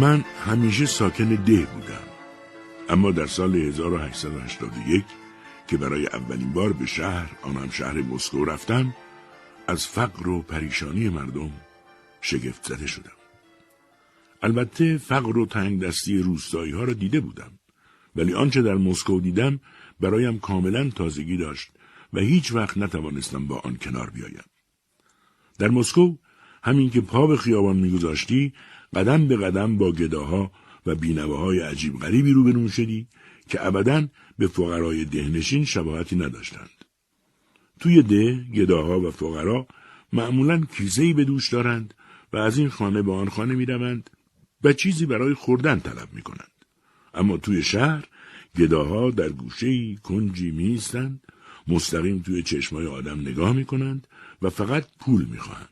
من همیشه ساکن ده بودم اما در سال 1881 که برای اولین بار به شهر آنم شهر مسکو رفتم از فقر و پریشانی مردم شگفت زده شدم البته فقر و تنگ دستی روستایی ها را دیده بودم ولی آنچه در مسکو دیدم برایم کاملا تازگی داشت و هیچ وقت نتوانستم با آن کنار بیایم. در مسکو همین که پا به خیابان میگذاشتی قدم به قدم با گداها و بینواهای عجیب غریبی روبرو شدی که ابدا به فقرای دهنشین شباهتی نداشتند. توی ده گداها و فقرا معمولا کیسهای به دوش دارند و از این خانه به آن خانه می روند و چیزی برای خوردن طلب می کنند. اما توی شهر گداها در گوشه کنجی میستند مستقیم توی چشمای آدم نگاه می کنند و فقط پول می خواهند.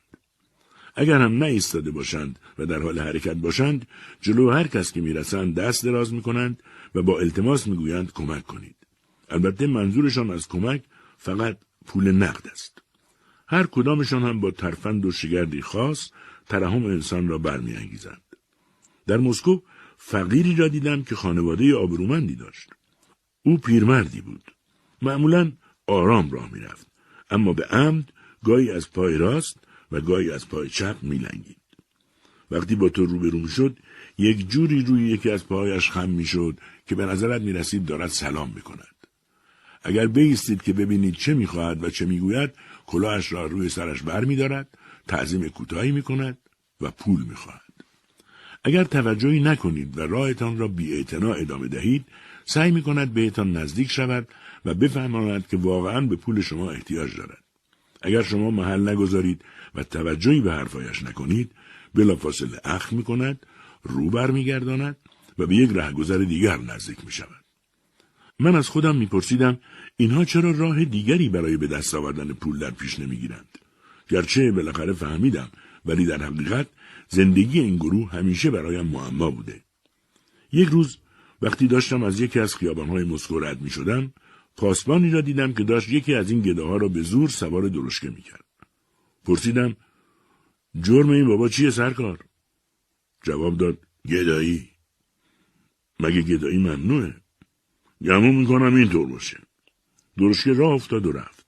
اگر هم ایستاده باشند و در حال حرکت باشند جلو هر کس که می‌رسند دست دراز می کنند و با التماس می‌گویند کمک کنید. البته منظورشان از کمک فقط پول نقد است. هر کدامشان هم با ترفند و شگردی خاص ترحم انسان را برمیانگیزند. در مسکو فقیری را دیدم که خانواده آبرومندی داشت. او پیرمردی بود. معمولا آرام راه می‌رفت. اما به عمد گاهی از پای راست و گاهی از پای چپ میلنگید. وقتی با تو روبرو شد یک جوری روی یکی از پایش خم می‌شد که به نظرت می‌رسید دارد سلام می‌کند. اگر بیستید که ببینید چه می‌خواهد و چه می‌گوید کلاهش را روی سرش بر میدارد تعظیم کوتاهی می‌کند و پول می‌خواهد اگر توجهی نکنید و راهتان را بی ادامه دهید سعی می کند بهتان نزدیک شود و بفهماند که واقعا به پول شما احتیاج دارد. اگر شما محل نگذارید و توجهی به حرفایش نکنید بلافاصله اخ می کند رو برمیگرداند و به یک رهگذر دیگر نزدیک می شود. من از خودم میپرسیدم اینها چرا راه دیگری برای به دست آوردن پول در پیش نمی‌گیرند گرچه بالاخره فهمیدم ولی در حقیقت زندگی این گروه همیشه برایم معما بوده یک روز وقتی داشتم از یکی از خیابانهای مسکو رد می شدم پاسبانی را دیدم که داشت یکی از این گده ها را به زور سوار درشکه می کرد. پرسیدم جرم این بابا چیه سرکار؟ جواب داد گدایی مگه گدایی ممنوعه؟ گمون می‌کنم اینطور باشه. درشکه راه افتاد و رفت.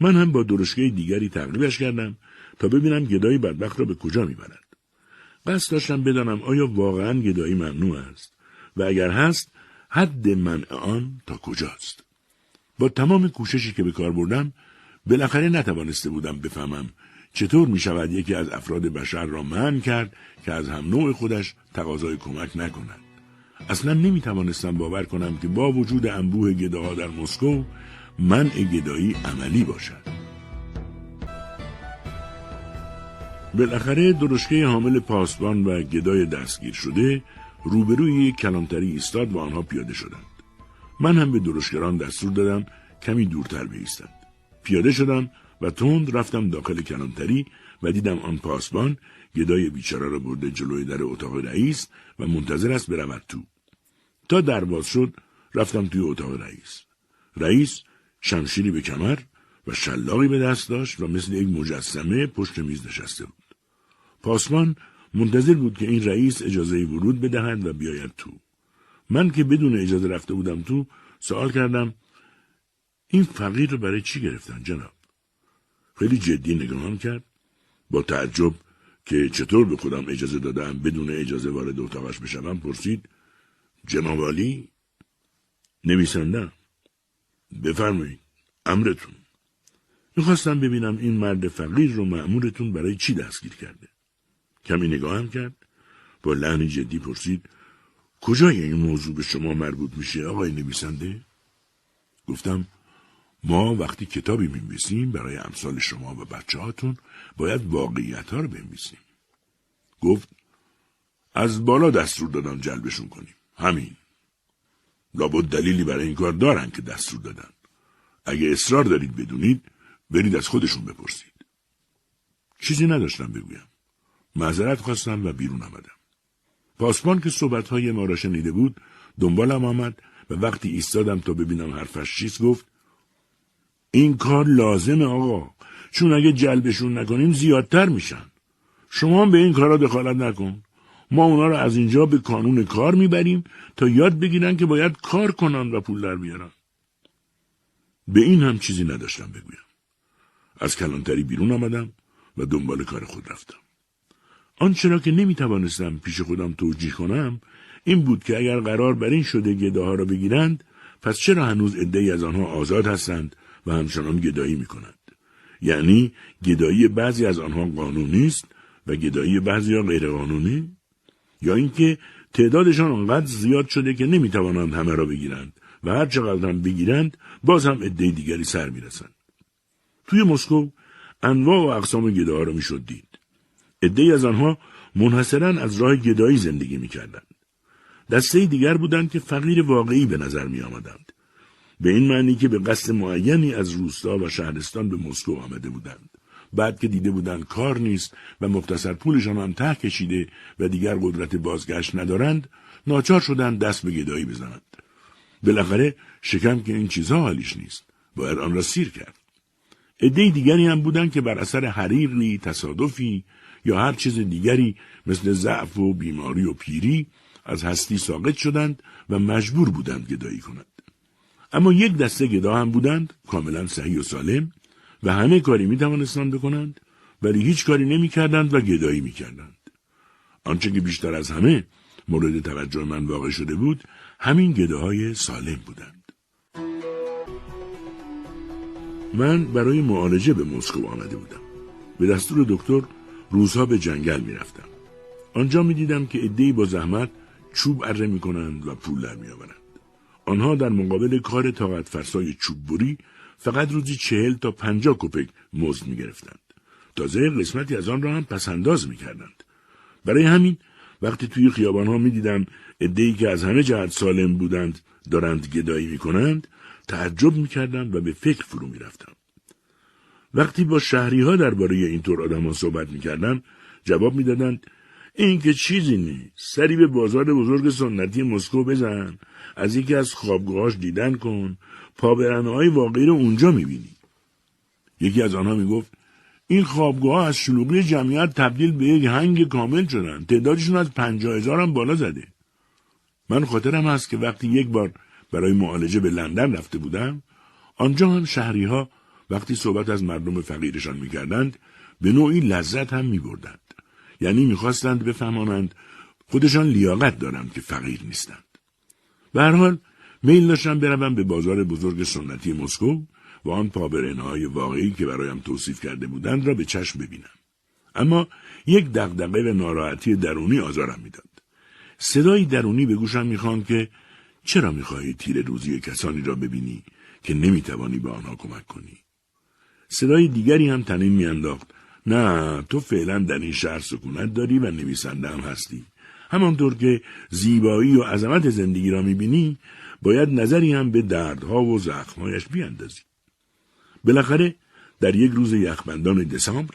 من هم با درشکه دیگری تقریبش کردم تا ببینم گدایی بدبخت را به کجا می‌برد. قصد داشتم بدانم آیا واقعا گدایی ممنوع است و اگر هست حد منع آن تا کجاست. با تمام کوششی که به کار بردم بالاخره نتوانسته بودم بفهمم چطور می شود یکی از افراد بشر را من کرد که از هم نوع خودش تقاضای کمک نکند. اصلا نمی توانستم باور کنم که با وجود انبوه گداها در مسکو منع گدایی عملی باشد. بالاخره درشکه حامل پاسبان و گدای دستگیر شده روبروی یک کلانتری ایستاد و آنها پیاده شدند. من هم به درشگران دستور دادم کمی دورتر بایستند. پیاده شدم و تند رفتم داخل کلانتری و دیدم آن پاسبان گدای بیچاره را برده جلوی در اتاق رئیس و منتظر است برود تو. تا در باز شد رفتم توی اتاق رئیس. رئیس شمشیری به کمر و شلاقی به دست داشت و مثل یک مجسمه پشت میز نشسته بود. پاسمان منتظر بود که این رئیس اجازه ورود بدهد و بیاید تو. من که بدون اجازه رفته بودم تو سوال کردم این فقیر رو برای چی گرفتن جناب؟ خیلی جدی نگاهم کرد. با تعجب که چطور به خودم اجازه دادم بدون اجازه وارد اتاقش بشوم پرسید جناب عالی؟ نویسندم بفرمایید امرتون. می‌خواستم ببینم این مرد فقیر رو معمورتون برای چی دستگیر کرده؟ کمی نگاهم کرد. با لحن جدی پرسید کجای این موضوع به شما مربوط میشه آقای نویسنده؟ گفتم ما وقتی کتابی می‌نویسیم برای امثال شما و بچه هاتون باید واقعیت ها رو بنویسیم. گفت از بالا دستور دادن جلبشون کنیم. همین. لابد دلیلی برای این کار دارن که دستور دادن. اگه اصرار دارید بدونید برید از خودشون بپرسید. چیزی نداشتم بگویم. معذرت خواستم و بیرون آمدم. پاسبان که صحبتهای ما را شنیده بود دنبالم آمد و وقتی ایستادم تا ببینم حرفش چیست گفت این کار لازمه آقا چون اگه جلبشون نکنیم زیادتر میشن شما هم به این کارا دخالت نکن ما اونا رو از اینجا به کانون کار می‌بریم تا یاد بگیرن که باید کار کنن و پول در بیارن. به این هم چیزی نداشتم بگویم. از کلانتری بیرون آمدم و دنبال کار خود رفتم. آنچه که نمی توانستم پیش خودم توجیه کنم این بود که اگر قرار بر این شده گداها را بگیرند پس چرا هنوز عدهای از آنها آزاد هستند و همچنان گدایی می کنند؟ یعنی گدایی بعضی از آنها قانونی است و گدایی بعضی ها غیر قانونی؟ یا اینکه تعدادشان آنقدر زیاد شده که نمی توانند همه را بگیرند و هر چقدر هم بگیرند باز هم عده دیگری سر می‌رسند. توی مسکو انواع و اقسام گداها را می‌شد دید. عدهای از آنها منحصرا از راه گدایی زندگی می‌کردند. دسته دیگر بودند که فقیر واقعی به نظر می آمدند. به این معنی که به قصد معینی از روستا و شهرستان به مسکو آمده بودند. بعد که دیده بودند کار نیست و مختصر پولشان هم ته کشیده و دیگر قدرت بازگشت ندارند ناچار شدند دست به گدایی بزنند. بالاخره شکم که این چیزها حالیش نیست. باید آن را سیر کرد. عده دیگری هم بودند که بر اثر حریقی تصادفی یا هر چیز دیگری مثل ضعف و بیماری و پیری از هستی ساقط شدند و مجبور بودند گدایی کنند. اما یک دسته گدا هم بودند کاملا صحیح و سالم و همه کاری می توانستند بکنند ولی هیچ کاری نمی کردند و گدایی می کردند. آنچه که بیشتر از همه مورد توجه من واقع شده بود همین گداهای سالم بودند. من برای معالجه به مسکو آمده بودم. به دستور دکتر روزها به جنگل می رفتم. آنجا می دیدم که ادهی با زحمت چوب اره می کنند و پول در می آورند. آنها در مقابل کار طاقت فرسای چوب بری فقط روزی چهل تا پنجاه کپک مزد می گرفتند. تازه قسمتی از آن را هم پسنداز می کردند. برای همین وقتی توی خیابان ها می دیدم ادهی که از همه جهت سالم بودند دارند گدایی می کنند تعجب می کردند و به فکر فرو می رفتم. وقتی با شهری ها درباره اینطور آدم ها صحبت می کردم جواب می دادند این که چیزی نیست سری به بازار بزرگ سنتی مسکو بزن از یکی از خوابگاهاش دیدن کن پابرنه های واقعی رو اونجا می‌بینی. یکی از آنها می‌گفت این خوابگاه از شلوغی جمعیت تبدیل به یک هنگ کامل شدن. تعدادشون از پنجاه هزار هم بالا زده. من خاطرم هست که وقتی یک بار برای معالجه به لندن رفته بودم آنجا هم شهری ها وقتی صحبت از مردم فقیرشان می‌کردند به نوعی لذت هم میبردند. یعنی می‌خواستند بفهمانند خودشان لیاقت دارند که فقیر نیستند. به حال میل داشتم بروم به بازار بزرگ سنتی مسکو و آن پابرنهای واقعی که برایم توصیف کرده بودند را به چشم ببینم. اما یک دغدغه و ناراحتی درونی آزارم می‌داد. صدایی درونی به گوشم می‌خواند که چرا می‌خواهی تیر روزی کسانی را ببینی که نمی‌توانی به آنها کمک کنی؟ صدای دیگری هم تنین میانداخت نه تو فعلا در این شهر سکونت داری و نویسنده هم هستی همانطور که زیبایی و عظمت زندگی را می‌بینی باید نظری هم به دردها و زخمهایش بیاندازی. بالاخره در یک روز یخبندان دسامبر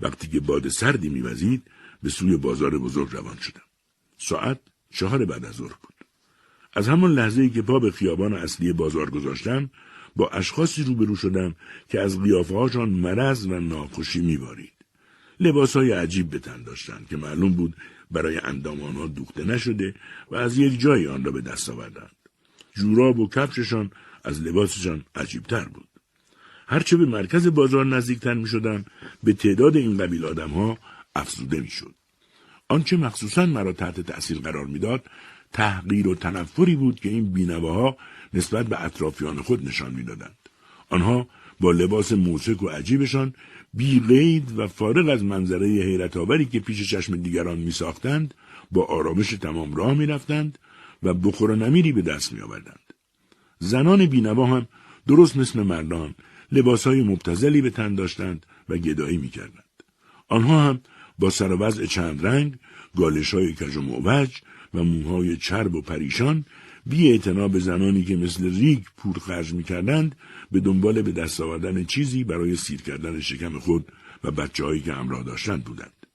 وقتی که باد سردی میوزید به سوی بازار بزرگ روان شدم. ساعت چهار بعد از ظهر بود. از همان لحظه ای که پا به خیابان اصلی بازار گذاشتم با اشخاصی روبرو شدم که از هاشان مرض و ناخوشی میبارید. لباس های عجیب به تن داشتند که معلوم بود برای اندام آنها دوخته نشده و از یک جای آن را به دست آوردند. جوراب و کفششان از لباسشان عجیبتر بود. هرچه به مرکز بازار نزدیکتر می شدن به تعداد این قبیل آدم ها افزوده می شد. آنچه مخصوصا مرا تحت تأثیر قرار می‌داد تحقیر و تنفری بود که این بینواها نسبت به اطرافیان خود نشان می‌دادند. آنها با لباس موسک و عجیبشان بی قید و فارغ از منظره حیرت آوری که پیش چشم دیگران می ساختند با آرامش تمام راه می رفتند و بخور و نمیری به دست می آوردند. زنان بینوا هم درست مثل مردان لباسهای مبتزلی به تن داشتند و گدایی می کردند. آنها هم با سر چند رنگ، گالش های کج و معوج و موهای چرب و پریشان بی به زنانی که مثل ریگ پور خرج می کردند به دنبال به دست آوردن چیزی برای سیر کردن شکم خود و بچه هایی که همراه داشتند بودند.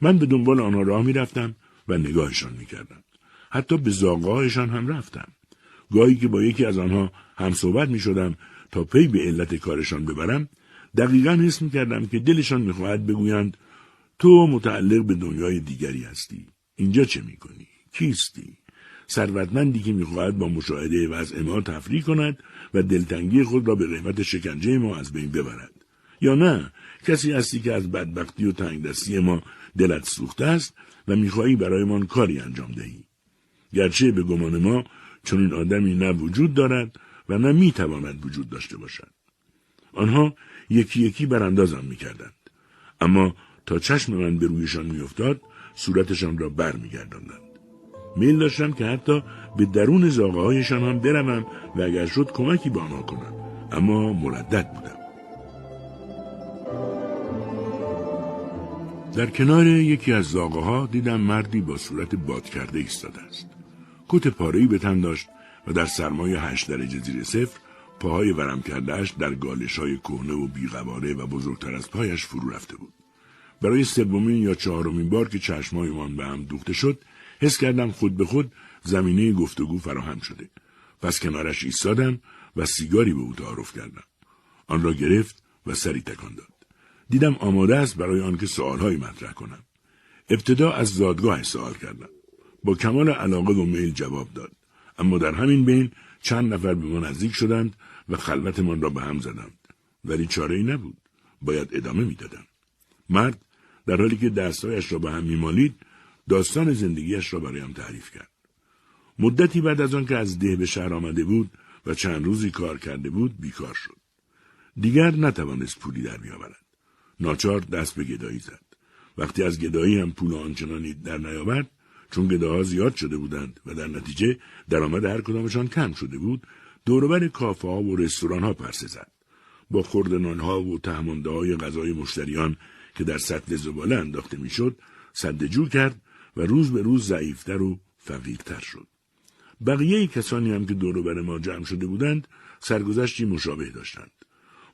من به دنبال آنها راه می رفتم و نگاهشان می کردم. حتی به زاغهایشان هم رفتم. گاهی که با یکی از آنها هم صحبت می شدم تا پی به علت کارشان ببرم دقیقا حس می کردم که دلشان می خواهد بگویند تو متعلق به دنیای دیگری هستی. اینجا چه می‌کنی؟ کیستی؟ ثروتمندی که می‌خواهد با مشاهده وضع ما تفریح کند و دلتنگی خود را به قیمت شکنجه ما از بین ببرد. یا نه؟ کسی هستی که از بدبختی و تنگدستی ما دلت سوخته است و می‌خواهی برایمان کاری انجام دهی. گرچه به گمان ما چون این آدمی نه وجود دارد و نه می‌تواند وجود داشته باشد. آنها یکی یکی براندازم می‌کردند. اما تا چشم من به رویشان میافتاد صورتشان را بر میگرداندند میل داشتم که حتی به درون زاغه هایشان هم بروم و اگر شد کمکی به آنها کنم اما مردد بودم. در کنار یکی از زاغه ها دیدم مردی با صورت باد کرده ایستاده است. کت پارهی به تن داشت و در سرمای هشت درجه زیر صفر پاهای ورم کردهش در گالش های کهنه و بیغواره و بزرگتر از پایش فرو رفته بود. برای سومین یا چهارمین بار که چشمایمان به هم دوخته شد حس کردم خود به خود زمینه گفتگو فراهم شده. پس کنارش ایستادم و سیگاری به او تعارف کردم. آن را گرفت و سری تکان داد. دیدم آماده است برای آنکه سوالهایی مطرح کنم. ابتدا از زادگاه سوال کردم. با کمال علاقه و میل جواب داد. اما در همین بین چند نفر به ما نزدیک شدند و خلوتمان را به هم زدند. ولی چاره ای نبود. باید ادامه می‌دادم. مرد در حالی که دستهایش را به هم میمالید داستان زندگیش را برایم تعریف کرد. مدتی بعد از آنکه از ده به شهر آمده بود و چند روزی کار کرده بود بیکار شد. دیگر نتوانست پولی در بیاورد. ناچار دست به گدایی زد. وقتی از گدایی هم پول آنچنانی در نیاورد چون گداها زیاد شده بودند و در نتیجه درآمد هر کدامشان کم شده بود دوروبر کافه ها و رستوران ها پرسه زد با خوردنان ها و تهمانده های غذای مشتریان که در سطل زباله انداخته می‌شد جو کرد و روز به روز ضعیفتر و فقیرتر شد بقیه کسانی هم که دوروبر ما جمع شده بودند سرگذشتی مشابه داشتند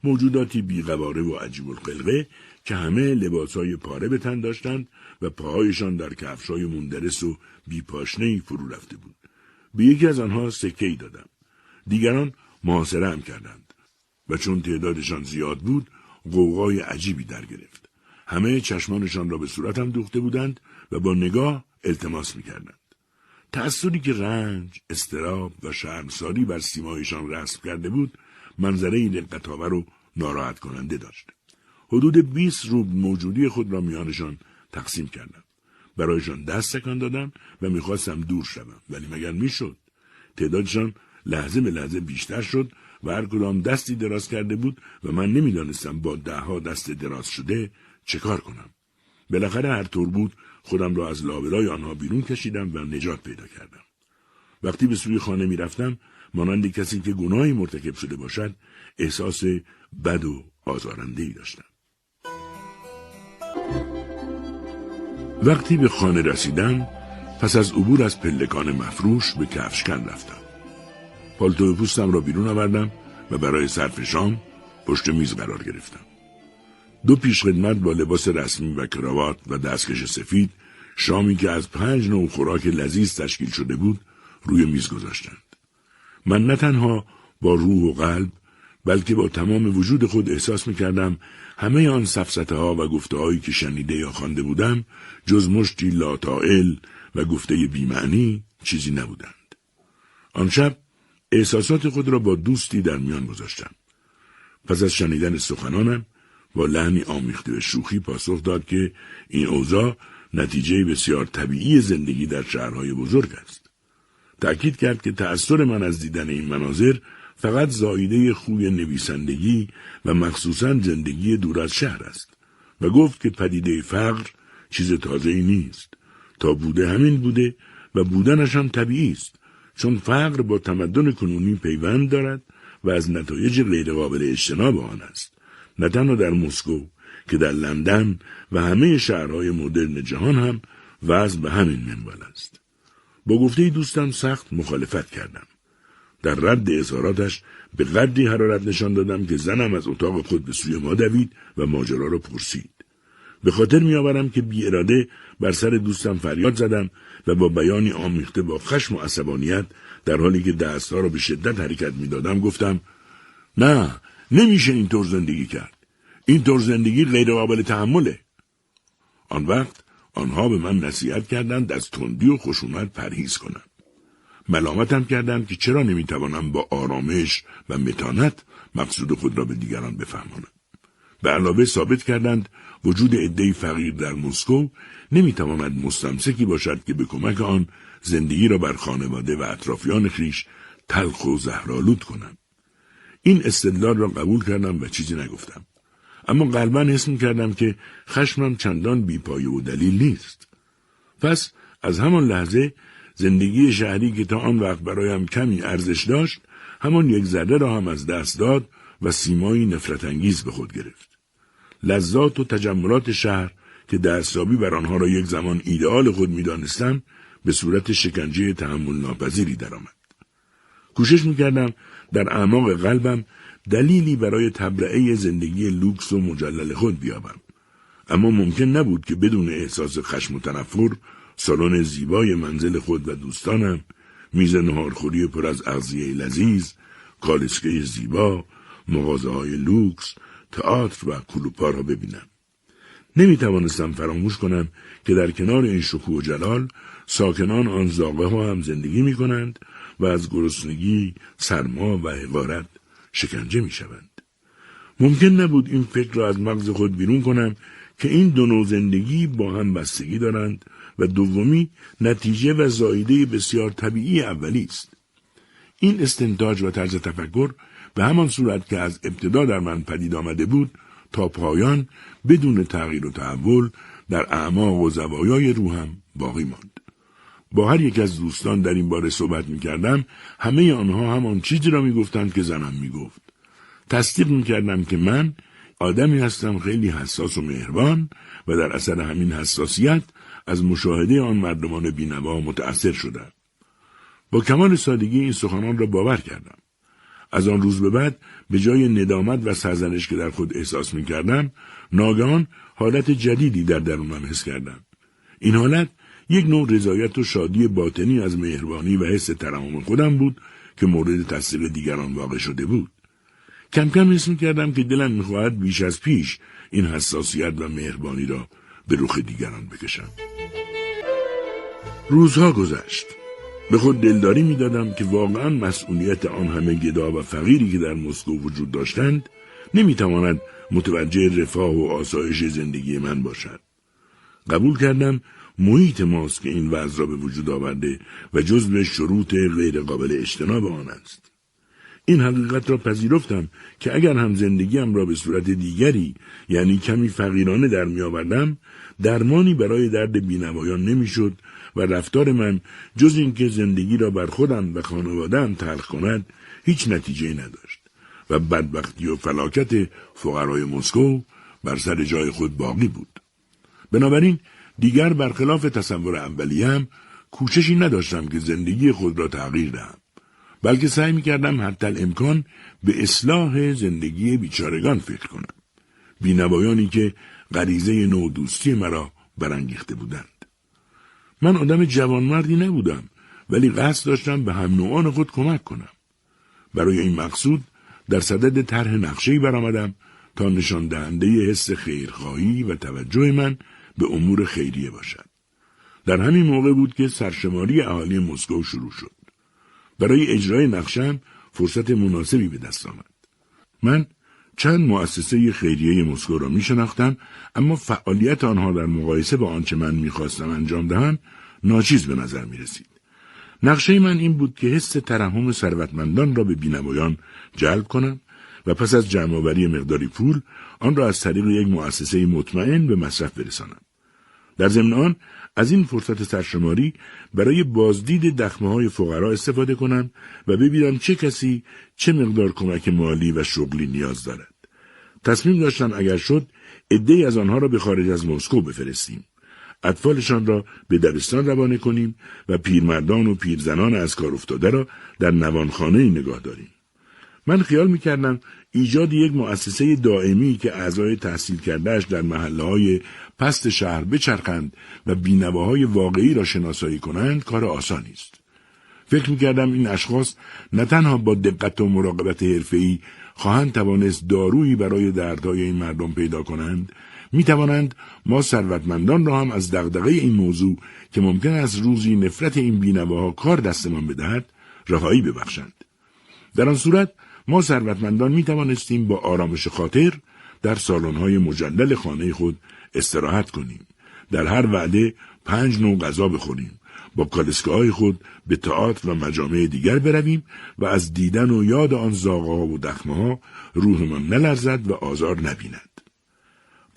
موجوداتی بیقواره و عجیب القلقه که همه لباسهای پاره به تن داشتند و پاهایشان در کفشای مندرس و بیپاشنهای فرو رفته بود. به یکی از آنها سکه دادم. دیگران محاصره هم کردند و چون تعدادشان زیاد بود قوقای عجیبی در گرفت. همه چشمانشان را به صورتم دوخته بودند و با نگاه التماس می‌کردند. تأثیری که رنج، استراب و شرمساری بر سیمایشان رسم کرده بود منظره دقتآور و ناراحت کننده داشت. حدود 20 روب موجودی خود را میانشان تقسیم کردم. برایشان دست تکان دادم و می‌خواستم دور شوم ولی مگر می‌شد تعدادشان لحظه به لحظه بیشتر شد و هر کدام دستی دراز کرده بود و من نمی‌دانستم با دهها دست دراز شده چه کار کنم. بالاخره هر طور بود خودم را از لابلای آنها بیرون کشیدم و نجات پیدا کردم. وقتی به سوی خانه می‌رفتم مانند کسی که گناهی مرتکب شده باشد احساس بد و آزارنده ای داشتم. وقتی به خانه رسیدم پس از عبور از پلکان مفروش به کفشکن رفتم. پالتو پوستم را بیرون آوردم و برای صرف شام پشت میز قرار گرفتم. دو پیشخدمت با لباس رسمی و کراوات و دستکش سفید شامی که از پنج نوع خوراک لذیذ تشکیل شده بود روی میز گذاشتند. من نه تنها با روح و قلب بلکه با تمام وجود خود احساس می کردم همه آن سفسته ها و گفته هایی که شنیده یا خوانده بودم جز مشتی لاتائل و گفته بیمعنی چیزی نبودند. آن شب احساسات خود را با دوستی در میان گذاشتم. پس از شنیدن سخنانم با لحنی آمیخته به شوخی پاسخ داد که این اوضاع نتیجه بسیار طبیعی زندگی در شهرهای بزرگ است. تأکید کرد که تأثیر من از دیدن این مناظر فقط زایده خوی نویسندگی و مخصوصا زندگی دور از شهر است و گفت که پدیده فقر چیز تازه ای نیست تا بوده همین بوده و بودنش هم طبیعی است چون فقر با تمدن کنونی پیوند دارد و از نتایج غیرقابل اجتناب آن است نه تنها در مسکو که در لندن و همه شهرهای مدرن جهان هم وضع به همین منوال است با گفته دوستم سخت مخالفت کردم در رد اظهاراتش به قدری حرارت نشان دادم که زنم از اتاق خود به سوی ما دوید و ماجرا را پرسید. به خاطر میآورم که بی اراده بر سر دوستم فریاد زدم و با بیانی آمیخته با خشم و عصبانیت در حالی که دستها را به شدت حرکت می‌دادم گفتم نه نمیشه اینطور زندگی کرد این طور زندگی غیر قابل تحمله آن وقت آنها به من نصیحت کردند از تندی و خشونت پرهیز کنم. ملامتم کردند که چرا نمی‌توانم با آرامش و متانت مقصود خود را به دیگران بفهمانم. به علاوه ثابت کردند وجود عدهای فقیر در مسکو نمی‌تواند مستمسکی باشد که به کمک آن زندگی را بر خانواده و اطرافیان خیش تلخ و زهرالود کنم. این استدلال را قبول کردم و چیزی نگفتم. اما قلبا حس کردم که خشمم چندان بیپایه و دلیل نیست. پس از همان لحظه زندگی شهری که تا آن وقت برایم کمی ارزش داشت همان یک ذره را هم از دست داد و سیمایی نفرت انگیز به خود گرفت. لذات و تجملات شهر که دستابی بر آنها را یک زمان ایدئال خود می‌دانستم به صورت شکنجه تحمل ناپذیری درآمد. کوشش می‌کردم در اعماق قلبم دلیلی برای تبرعه زندگی لوکس و مجلل خود بیابم. اما ممکن نبود که بدون احساس خشم و تنفر سالن زیبای منزل خود و دوستانم میز نهارخوری پر از اغذیه لذیذ کالسکه زیبا مغازه های لوکس تئاتر و کلوپا را ببینم نمی توانستم فراموش کنم که در کنار این شکوه و جلال ساکنان آن زاغه ها هم زندگی می کنند و از گرسنگی، سرما و حقارت شکنجه می شوند. ممکن نبود این فکر را از مغز خود بیرون کنم که این دو نوع زندگی با هم بستگی دارند و دومی نتیجه و زایده بسیار طبیعی اولی است. این استنتاج و طرز تفکر به همان صورت که از ابتدا در من پدید آمده بود تا پایان بدون تغییر و تحول در اعماق و زوایای روحم باقی ماند. با هر یک از دوستان در این باره صحبت می کردم همه آنها همان چیزی را می گفتند که زنم می گفت. تصدیق می کردم که من آدمی هستم خیلی حساس و مهربان و در اثر همین حساسیت از مشاهده آن مردمان بینوا متأثر شدم. با کمال سادگی این سخنان را باور کردم. از آن روز به بعد به جای ندامت و سرزنش که در خود احساس می کردم ناگهان حالت جدیدی در درونم حس کردم. این حالت یک نوع رضایت و شادی باطنی از مهربانی و حس ترحم خودم بود که مورد تصدیق دیگران واقع شده بود. کم کم حس کردم که دلم می‌خواهد بیش از پیش این حساسیت و مهربانی را به رخ دیگران بکشم. روزها گذشت. به خود دلداری می‌دادم که واقعا مسئولیت آن همه گدا و فقیری که در مسکو وجود داشتند نمی‌تواند متوجه رفاه و آسایش زندگی من باشد. قبول کردم محیط ماست که این وضع را به وجود آورده و جزو شروط غیرقابل اجتناب آن است. این حقیقت را پذیرفتم که اگر هم زندگیم را به صورت دیگری یعنی کمی فقیرانه در می آوردم درمانی برای درد بینوایان نمی‌شد و رفتار من جز اینکه زندگی را بر خودم و خانوادهام تلخ کند هیچ نتیجه نداشت و بدبختی و فلاکت فقرای مسکو بر سر جای خود باقی بود. بنابراین دیگر برخلاف تصور اولیم کوششی نداشتم که زندگی خود را تغییر دهم. بلکه سعی می کردم حتی امکان به اصلاح زندگی بیچارگان فکر کنم. بینوایانی که غریزه نو دوستی مرا برانگیخته بودند. من آدم جوانمردی نبودم ولی قصد داشتم به هم نوعان خود کمک کنم. برای این مقصود در صدد طرح نقشه‌ای برآمدم تا نشان دهنده حس خیرخواهی و توجه من به امور خیریه باشد. در همین موقع بود که سرشماری اهالی مسکو شروع شد. برای اجرای نقشم فرصت مناسبی به دست آمد. من چند مؤسسه خیریه مسکو را می شناختم اما فعالیت آنها در مقایسه با آنچه من می‌خواستم انجام دهم ناچیز به نظر می رسید. نقشه من این بود که حس ترحم ثروتمندان را به بینوایان جلب کنم و پس از جمعآوری مقداری پول آن را از طریق یک مؤسسه مطمئن به مصرف برسانم. در ضمن آن از این فرصت سرشماری برای بازدید دخمه های فقرا استفاده کنم و ببینم چه کسی چه مقدار کمک مالی و شغلی نیاز دارد. تصمیم داشتم اگر شد عدهای از آنها را به خارج از مسکو بفرستیم. اطفالشان را به دبستان روانه کنیم و پیرمردان و پیرزنان از کار افتاده را در نوانخانه نگاه داریم. من خیال می کردم ایجاد یک مؤسسه دائمی که اعضای تحصیل کردهش در محله های پست شهر بچرخند و بینواهای واقعی را شناسایی کنند کار آسانی است. فکر می کردم این اشخاص نه تنها با دقت و مراقبت حرفه‌ای خواهند توانست دارویی برای دردهای این مردم پیدا کنند می توانند ما ثروتمندان را هم از دغدغه این موضوع که ممکن است روزی نفرت این بینواها کار دستمان بدهد رهایی ببخشند در آن صورت ما ثروتمندان می توانستیم با آرامش خاطر در سالن‌های مجلل خانه خود استراحت کنیم در هر وعده پنج نوع غذا بخوریم با کالسکه خود به تئاتر و مجامع دیگر برویم و از دیدن و یاد آن زاغه و دخمه ها روحمان نلرزد و آزار نبیند.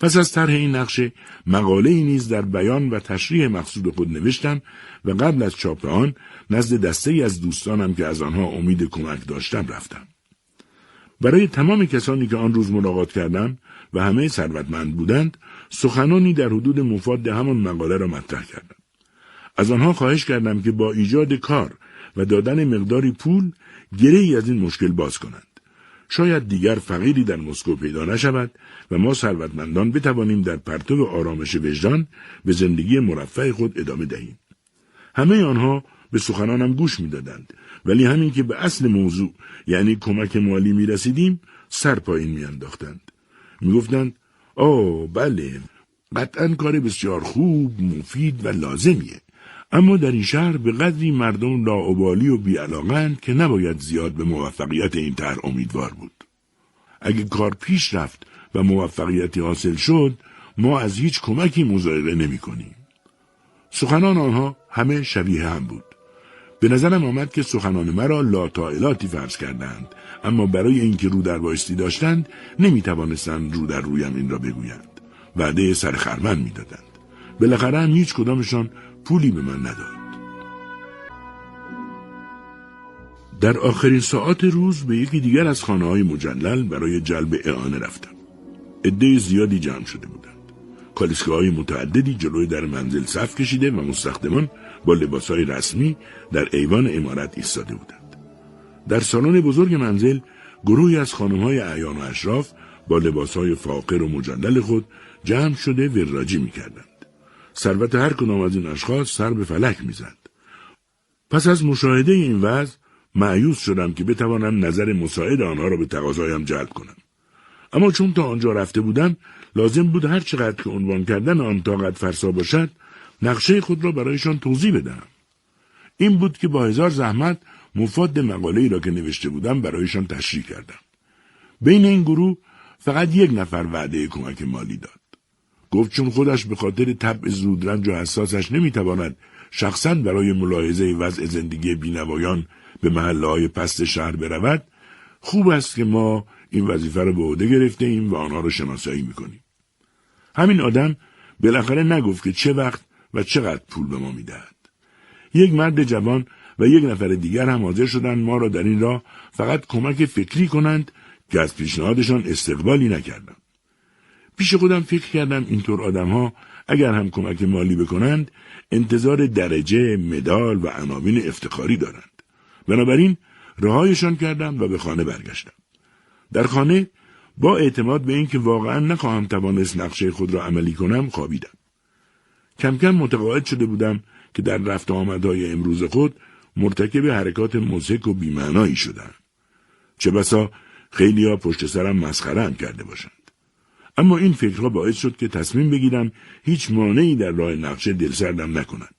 پس از طرح این نقشه مقاله ای نیز در بیان و تشریح مقصود خود نوشتم و قبل از چاپ آن نزد دسته ای از دوستانم که از آنها امید کمک داشتم رفتم. برای تمام کسانی که آن روز ملاقات کردم و همه ثروتمند بودند سخنانی در حدود مفاد همان مقاله را مطرح کردم. از آنها خواهش کردم که با ایجاد کار و دادن مقداری پول گره ای از این مشکل باز کنند. شاید دیگر فقیری در مسکو پیدا نشود و ما ثروتمندان بتوانیم در پرتو آرامش وجدان به زندگی مرفع خود ادامه دهیم. همه آنها به سخنانم گوش می‌دادند ولی همین که به اصل موضوع یعنی کمک مالی می رسیدیم سر پایین می انداختند. می گفتند آه بله قطعا کار بسیار خوب مفید و لازمیه اما در این شهر به قدری مردم لاعبالی و بیعلاقند که نباید زیاد به موفقیت این طرح امیدوار بود. اگه کار پیش رفت و موفقیتی حاصل شد ما از هیچ کمکی مزایقه نمی کنیم. سخنان آنها همه شبیه هم بود. به نظرم آمد که سخنان مرا لاتائلاتی فرض کردند اما برای اینکه رو در بایستی داشتند نمی توانستند رو در رویم این را بگویند. وعده سر خرمن می دادند. بالاخره هم هیچ کدامشان پولی به من نداد. در آخرین ساعت روز به یکی دیگر از خانه های مجلل برای جلب اعانه رفتم. عده زیادی جمع شده بودند. کالسکه های متعددی جلوی در منزل صف کشیده و مستخدمان با لباس های رسمی در ایوان امارت ایستاده بودند. در سالن بزرگ منزل گروهی از خانم های اعیان و اشراف با لباس های فاقر و مجلل خود جمع شده وراجی می کردند. ثروت هر کدام از این اشخاص سر به فلک می‌زد. پس از مشاهده این وضع معیوس شدم که بتوانم نظر مساعد آنها را به تقاضایم جلب کنم. اما چون تا آنجا رفته بودم لازم بود هر چقدر که عنوان کردن آن طاقت فرسا باشد نقشه خود را برایشان توضیح بدهم. این بود که با هزار زحمت مفاد مقاله ای را که نوشته بودم برایشان تشریح کردم. بین این گروه فقط یک نفر وعده کمک مالی داد. گفت چون خودش به خاطر طبع زودرنج و حساسش نمی‌تواند شخصا برای ملاحظه وضع زندگی بینوایان به محله های پست شهر برود خوب است که ما این وظیفه را به عهده گرفته ایم و آنها را شناسایی می‌کنیم همین آدم بالاخره نگفت که چه وقت و چقدر پول به ما می‌دهد یک مرد جوان و یک نفر دیگر هم حاضر شدند ما را در این راه فقط کمک فکری کنند که از پیشنهادشان استقبالی نکردم پیش خودم فکر کردم اینطور آدمها اگر هم کمک مالی بکنند انتظار درجه، مدال و عناوین افتخاری دارند. بنابراین رهایشان کردم و به خانه برگشتم. در خانه با اعتماد به اینکه واقعا نخواهم توانست نقشه خود را عملی کنم خوابیدم. کم کم متقاعد شده بودم که در رفت آمدهای امروز خود مرتکب حرکات مزهک و بیمعنایی شدم. چه بسا خیلی ها پشت سرم مسخره کرده باشند. اما این فکرها باعث شد که تصمیم بگیرم هیچ مانعی در راه نقشه دلسردم نکند.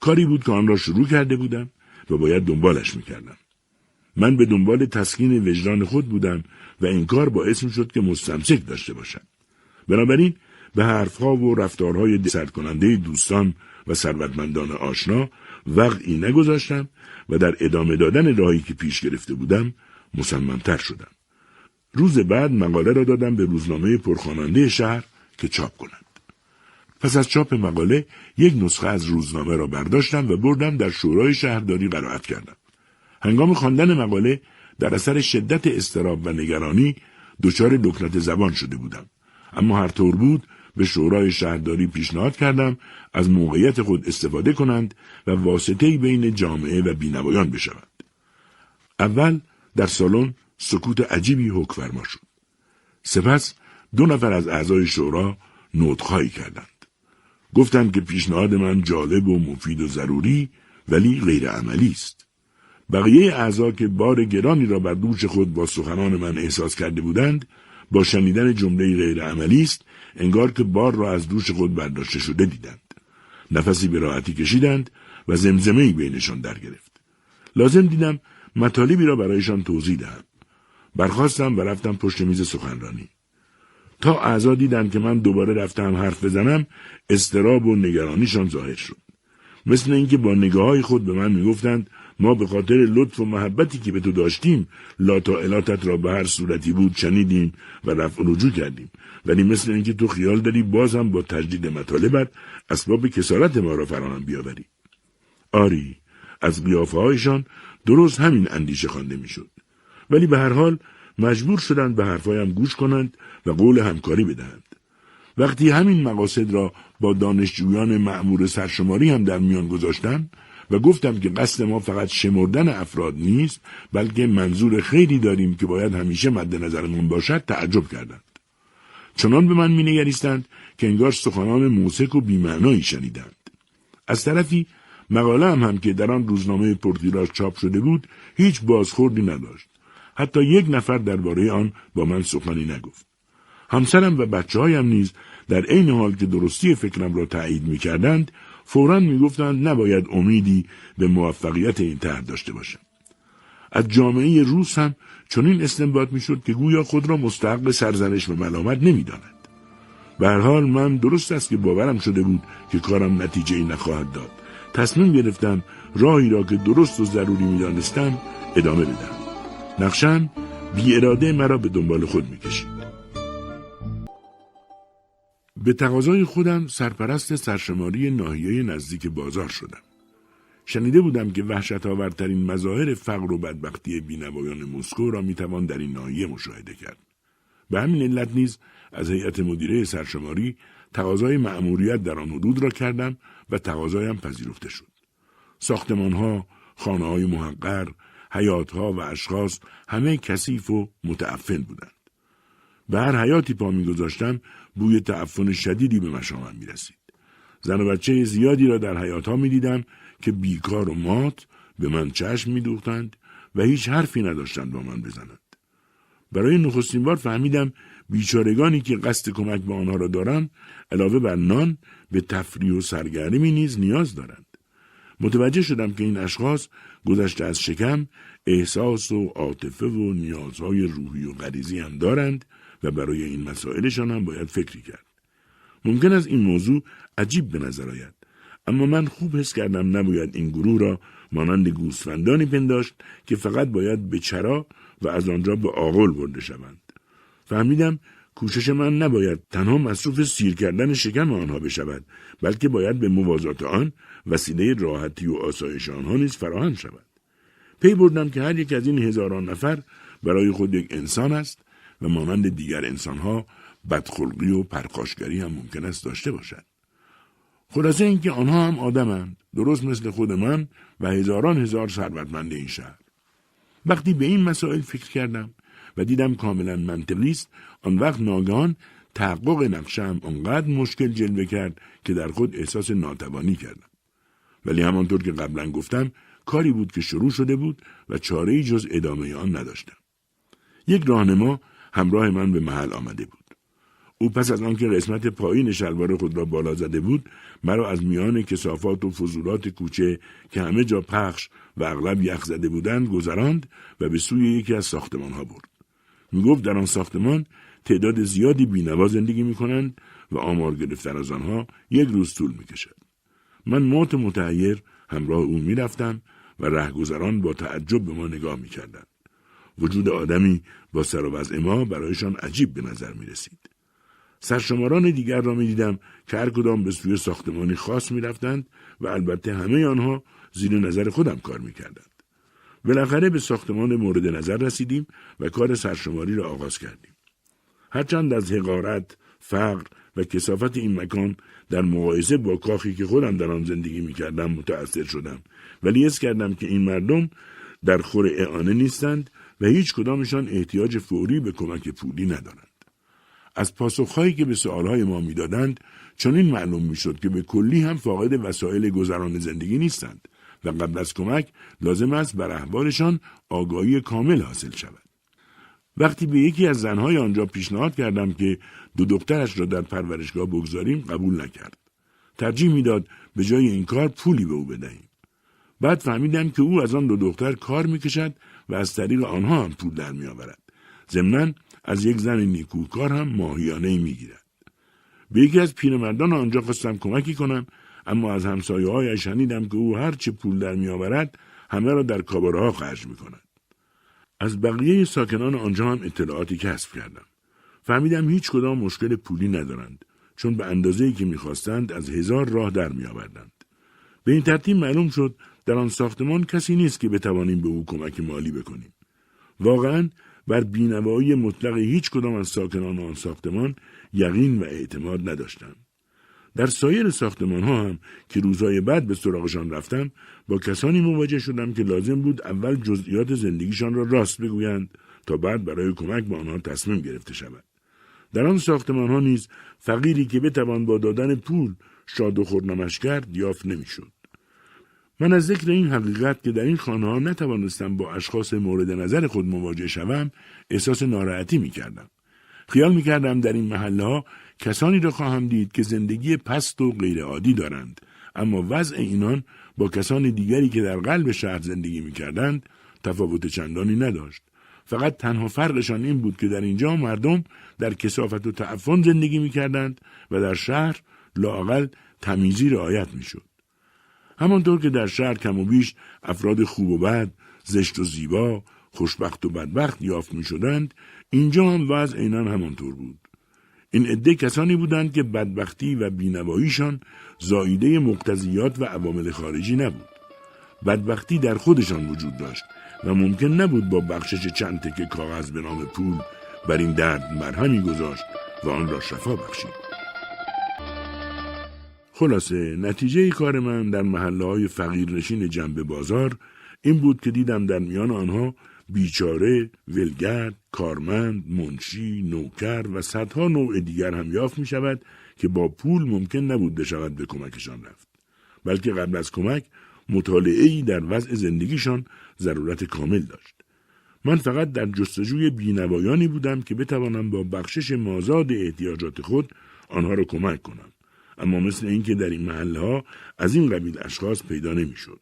کاری بود که آن را شروع کرده بودم و باید دنبالش می‌کردم. من به دنبال تسکین وجدان خود بودم و این کار باعث می شد که مستمسک داشته باشم. بنابراین به حرفها و رفتارهای دسرد کننده دوستان و ثروتمندان آشنا وقعی نگذاشتم و در ادامه دادن راهی که پیش گرفته بودم مصممتر شدم. روز بعد مقاله را دادم به روزنامه پرخواننده شهر که چاپ کنند. پس از چاپ مقاله یک نسخه از روزنامه را برداشتم و بردم در شورای شهرداری قرائت کردم. هنگام خواندن مقاله در اثر شدت استراب و نگرانی دچار دکنت زبان شده بودم. اما هر طور بود به شورای شهرداری پیشنهاد کردم از موقعیت خود استفاده کنند و واسطه بین جامعه و بینوایان بشوند. اول در سالن سکوت عجیبی حک فرما شد. سپس دو نفر از اعضای شورا نوتخایی کردند. گفتند که پیشنهاد من جالب و مفید و ضروری ولی غیر عملی است. بقیه اعضا که بار گرانی را بر دوش خود با سخنان من احساس کرده بودند با شنیدن جمله غیر عملی است انگار که بار را از دوش خود برداشته شده دیدند. نفسی به راحتی کشیدند و زمزمه ای بینشان در گرفت. لازم دیدم مطالبی را برایشان توضیح دهم. برخواستم و رفتم پشت میز سخنرانی. تا اعضا دیدند که من دوباره رفتم حرف بزنم استراب و نگرانیشان ظاهر شد. مثل اینکه با نگاه های خود به من می‌گفتند ما به خاطر لطف و محبتی که به تو داشتیم لاتا الاتت را به هر صورتی بود شنیدیم و رفع رجوع کردیم ولی مثل اینکه تو خیال داری باز هم با تجدید مطالبت اسباب کسارت ما را فرانم بیاوری. آری از قیافه هایشان درست همین اندیشه خوانده می‌شد. ولی به هر حال مجبور شدند به حرفهایم گوش کنند و قول همکاری بدهند. وقتی همین مقاصد را با دانشجویان معمور سرشماری هم در میان گذاشتم و گفتم که قصد ما فقط شمردن افراد نیست بلکه منظور خیلی داریم که باید همیشه مد نظرمون باشد تعجب کردند چنان به من مینگریستند که انگار سخنان موسک و بیمعنایی شنیدند. از طرفی مقاله هم, هم که در آن روزنامه پرتیراژ چاپ شده بود هیچ بازخوردی نداشت. حتی یک نفر درباره آن با من سخنی نگفت. همسرم و بچه هایم نیز در عین حال که درستی فکرم را تایید می کردند فورا می گفتند نباید امیدی به موفقیت این طرح داشته باشم. از جامعه روس هم چنین استنباط می شد که گویا خود را مستحق سرزنش و ملامت نمی داند. به حال من درست است که باورم شده بود که کارم نتیجه ای نخواهد داد. تصمیم گرفتم راهی را که درست و ضروری می دانستم ادامه بدم. نقشم بی اراده مرا به دنبال خود می کشید. به تقاضای خودم سرپرست سرشماری ناحیه نزدیک بازار شدم. شنیده بودم که وحشت آورترین مظاهر فقر و بدبختی بینوایان مسکو را می‌توان در این ناحیه مشاهده کرد. به همین علت نیز از هیئت مدیره سرشماری تقاضای مأموریت در آن حدود را کردم و تقاضایم پذیرفته شد. ساختمانها، خانه های محقر، حیاتها و اشخاص همه کثیف و متعفن بودند. به هر حیاتی پا میگذاشتم بوی تعفن شدیدی به مشامم می رسید. زن و بچه زیادی را در حیات ها می دیدم که بیکار و مات به من چشم می دوختند و هیچ حرفی نداشتند با من بزنند. برای نخستین بار فهمیدم بیچارگانی که قصد کمک به آنها را دارم علاوه بر نان به تفریح و سرگرمی نیز نیاز دارند. متوجه شدم که این اشخاص گذشته از شکم احساس و عاطفه و نیازهای روحی و غریزی هم دارند و برای این مسائلشان هم باید فکری کرد. ممکن است این موضوع عجیب به نظر آید اما من خوب حس کردم نباید این گروه را مانند گوسفندانی پنداشت که فقط باید به چرا و از آنجا به آغل برده شوند. فهمیدم کوشش من نباید تنها مصروف سیر کردن شکم آنها بشود بلکه باید به موازات آن وسیله راحتی و آسایش آنها نیز فراهم شود. پی بردم که هر یک از این هزاران نفر برای خود یک انسان است و مانند دیگر انسانها بدخلقی و پرخاشگری هم ممکن است داشته باشد. خلاصه اینکه آنها هم آدمند درست مثل خود من و هزاران هزار ثروتمند این شهر. وقتی به این مسائل فکر کردم و دیدم کاملا منطقی است آن وقت ناگهان تحقق نقشم آنقدر مشکل جلوه کرد که در خود احساس ناتوانی کردم ولی همانطور که قبلا گفتم کاری بود که شروع شده بود و چاره جز ادامه آن نداشتم یک راهنما همراه من به محل آمده بود. او پس از آنکه قسمت پایین شلوار خود را بالا زده بود مرا از میان کسافات و فضولات کوچه که همه جا پخش و اغلب یخ زده بودند گذراند و به سوی یکی از ساختمان ها برد. می گفت در آن ساختمان تعداد زیادی بینوا زندگی می کنند و آمار گرفتن از آنها یک روز طول می کشد. من موت متعیر همراه او می رفتم و رهگذران با تعجب به ما نگاه می کردند. وجود آدمی با سر و وضع ما برایشان عجیب به نظر می رسید. سرشماران دیگر را می دیدم که هر کدام به سوی ساختمانی خاص می رفتند و البته همه آنها زیر نظر خودم کار می کردند. بالاخره به ساختمان مورد نظر رسیدیم و کار سرشماری را آغاز کردیم. هرچند از حقارت، فقر و کسافت این مکان در مقایسه با کاخی که خودم در آن زندگی می کردم متأثر شدم ولی اس کردم که این مردم در خور اعانه نیستند و هیچ کدامشان احتیاج فوری به کمک پولی ندارند. از پاسخهایی که به سوالهای ما می‌دادند چنین معلوم می‌شد که به کلی هم فاقد وسایل گذران زندگی نیستند و قبل از کمک لازم است بر احوالشان آگاهی کامل حاصل شود. وقتی به یکی از زنهای آنجا پیشنهاد کردم که دو دخترش را در پرورشگاه بگذاریم قبول نکرد. ترجیح می‌داد به جای این کار پولی به او بدهیم. بعد فهمیدم که او از آن دو دختر کار می‌کشد و از طریق آنها هم پول در میآورد. ضمنا از یک زن نیکوکار هم ماهیانه می‌گیرد. به یکی از پیرمردان آنجا خواستم کمکی کنم اما از همسایه های شنیدم که او هرچه پول در میآورد همه را در کاباره ها خرج می کند. از بقیه ساکنان آنجا هم اطلاعاتی کسب کردم. فهمیدم هیچ کدام مشکل پولی ندارند چون به اندازه‌ای که می‌خواستند از هزار راه در میآوردند. به این ترتیب معلوم شد در آن ساختمان کسی نیست که بتوانیم به او کمک مالی بکنیم. واقعا بر بینوایی مطلق هیچ کدام از ساکنان آن ساختمان یقین و اعتماد نداشتم. در سایر ساختمان ها هم که روزهای بعد به سراغشان رفتم با کسانی مواجه شدم که لازم بود اول جزئیات زندگیشان را راست بگویند تا بعد برای کمک به آنها تصمیم گرفته شود. در آن ساختمان ها نیز فقیری که بتوان با دادن پول شاد و خورنمش کرد یافت نمی‌شد. من از ذکر این حقیقت که در این خانه ها نتوانستم با اشخاص مورد نظر خود مواجه شوم احساس ناراحتی می کردم. خیال می کردم در این محله ها کسانی را خواهم دید که زندگی پست و غیرعادی دارند اما وضع اینان با کسان دیگری که در قلب شهر زندگی می کردند تفاوت چندانی نداشت. فقط تنها فرقشان این بود که در اینجا مردم در کسافت و تعفن زندگی می کردند و در شهر لاقل تمیزی رعایت می شد. همانطور که در شهر کم و بیش افراد خوب و بد، زشت و زیبا، خوشبخت و بدبخت یافت می شدند، اینجا هم وضع اینان همانطور بود. این عده کسانی بودند که بدبختی و بینواییشان زاییده مقتضیات و عوامل خارجی نبود. بدبختی در خودشان وجود داشت و ممکن نبود با بخشش چند تکه کاغذ به نام پول بر این درد مرهمی گذاشت و آن را شفا بخشید. خلاصه نتیجه کار من در محله های فقیرنشین جنب بازار این بود که دیدم در میان آنها بیچاره، ولگرد، کارمند، منشی، نوکر و صدها نوع دیگر هم یافت می شود که با پول ممکن نبود بشود به کمکشان رفت. بلکه قبل از کمک مطالعه ای در وضع زندگیشان ضرورت کامل داشت. من فقط در جستجوی بینوایانی بودم که بتوانم با بخشش مازاد احتیاجات خود آنها را کمک کنم. اما مثل اینکه در این محله از این قبیل اشخاص پیدا نمی‌شد.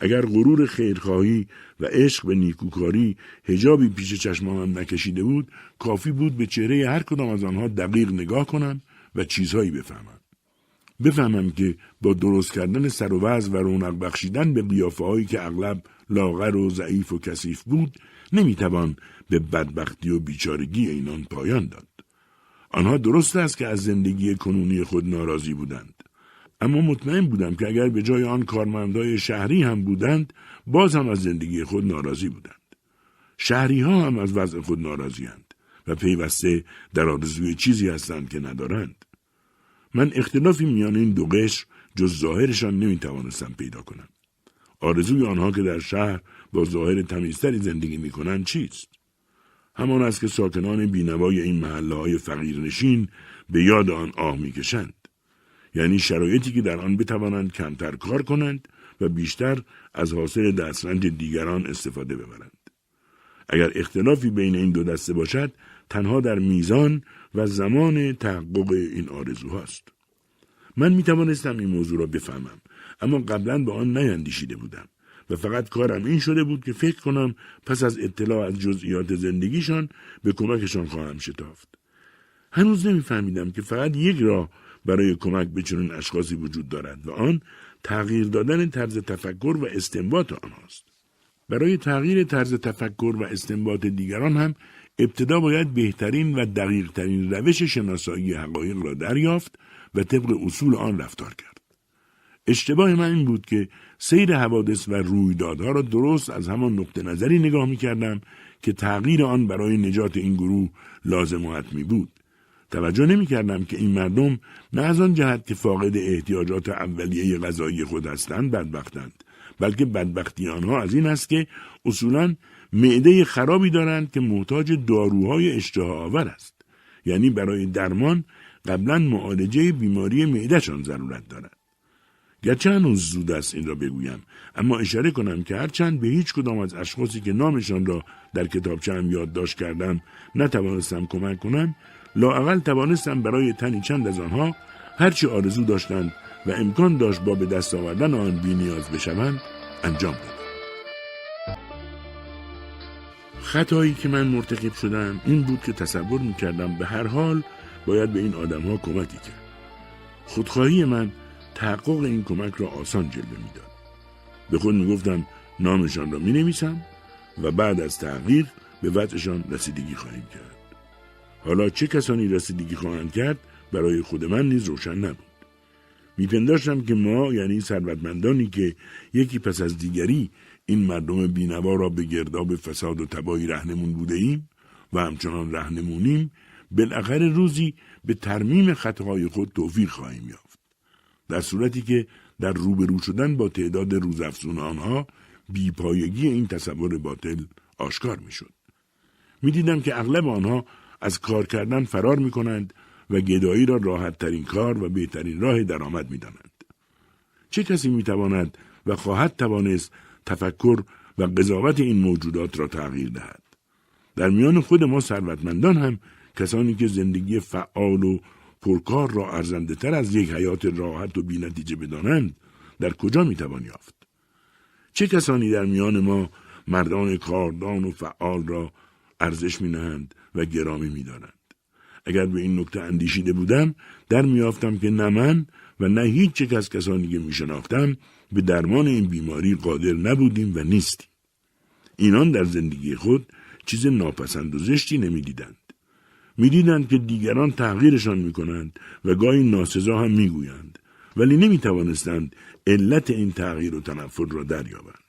اگر غرور خیرخواهی و عشق به نیکوکاری هجابی پیش چشمانم نکشیده بود کافی بود به چهره هر کدام از آنها دقیق نگاه کنم و چیزهایی بفهمم بفهمم که با درست کردن سر و وضع و رونق بخشیدن به قیافه که اغلب لاغر و ضعیف و کثیف بود نمی‌توان به بدبختی و بیچارگی اینان پایان داد آنها درست است که از زندگی کنونی خود ناراضی بودند. اما مطمئن بودم که اگر به جای آن کارمندای شهری هم بودند باز هم از زندگی خود ناراضی بودند. شهری ها هم از وضع خود ناراضیند و پیوسته در آرزوی چیزی هستند که ندارند. من اختلافی میان این دو قشر جز ظاهرشان نمی‌توانستم پیدا کنم. آرزوی آنها که در شهر با ظاهر تمیزتری زندگی می‌کنند چیست؟ همان است که ساکنان بینوای این محله های فقیرنشین به یاد آن آه می‌کشند یعنی شرایطی که در آن بتوانند کمتر کار کنند و بیشتر از حاصل دسترنج دیگران استفاده ببرند. اگر اختلافی بین این دو دسته باشد تنها در میزان و زمان تحقق این آرزوهاست. من می توانستم این موضوع را بفهمم اما قبلا به آن نیندیشیده بودم و فقط کارم این شده بود که فکر کنم پس از اطلاع از جزئیات زندگیشان به کمکشان خواهم شتافت. هنوز نمیفهمیدم که فقط یک راه برای کمک به چنین اشخاصی وجود دارد و آن تغییر دادن طرز تفکر و استنباط آنهاست. برای تغییر طرز تفکر و استنباط دیگران هم ابتدا باید بهترین و دقیقترین روش شناسایی حقایق را دریافت و طبق اصول آن رفتار کرد. اشتباه من این بود که سیر حوادث و رویدادها را درست از همان نقطه نظری نگاه می کردم که تغییر آن برای نجات این گروه لازم و حتمی بود. توجه نمی کردم که این مردم نه از آن جهت که فاقد احتیاجات اولیه غذایی خود هستند بدبختند بلکه بدبختی آنها از این است که اصولا معده خرابی دارند که محتاج داروهای اشتها آور است. یعنی برای درمان قبلا معالجه بیماری معدهشان ضرورت دارد. گرچه هنوز زود است این را بگویم. اما اشاره کنم که هرچند به هیچ کدام از اشخاصی که نامشان را در کتابچه هم یادداشت کردم نتوانستم کمک کنم لااقل توانستم برای تنی چند از آنها هرچی آرزو داشتند و امکان داشت با به دست آوردن آن بی نیاز بشوند انجام دادم. خطایی که من مرتکب شدم این بود که تصور می‌کردم به هر حال باید به این آدم ها کمکی کرد. خودخواهی من تحقق این کمک را آسان جلوه می‌داد. به خود می‌گفتم نامشان را می نویسم و بعد از تغییر به وضعشان رسیدگی خواهیم کرد. حالا چه کسانی رسیدگی خواهند کرد برای خود من نیز روشن نبود. میپنداشتم که ما یعنی ثروتمندانی که یکی پس از دیگری این مردم بینوا را به گرداب فساد و تباهی رهنمون بوده ایم و همچنان رهنمونیم بالاخره روزی به ترمیم خطاهای خود توفیق خواهیم یافت. در صورتی که در روبرو شدن با تعداد روزافزون آنها بیپایگی این تصور باطل آشکار می‌شد می‌دیدم که اغلب آنها از کار کردن فرار می کنند و گدایی را راحت ترین کار و بهترین راه درآمد می دانند. چه کسی می تواند و خواهد توانست تفکر و قضاوت این موجودات را تغییر دهد؟ در میان خود ما ثروتمندان هم کسانی که زندگی فعال و پرکار را ارزنده تر از یک حیات راحت و بینتیجه بدانند در کجا می توان یافت؟ چه کسانی در میان ما مردان کاردان و فعال را ارزش می نهند و گرامی می دارند. اگر به این نکته اندیشیده بودم در میافتم که نه من و نه هیچ یک از کسانی که می شناختم به درمان این بیماری قادر نبودیم و نیستیم. اینان در زندگی خود چیز ناپسند و زشتی نمی‌دیدند. می‌دیدند که دیگران تغییرشان می کنند و گاهی ناسزا هم می‌گویند. ولی نمی توانستند علت این تغییر و تنفر را دریابند.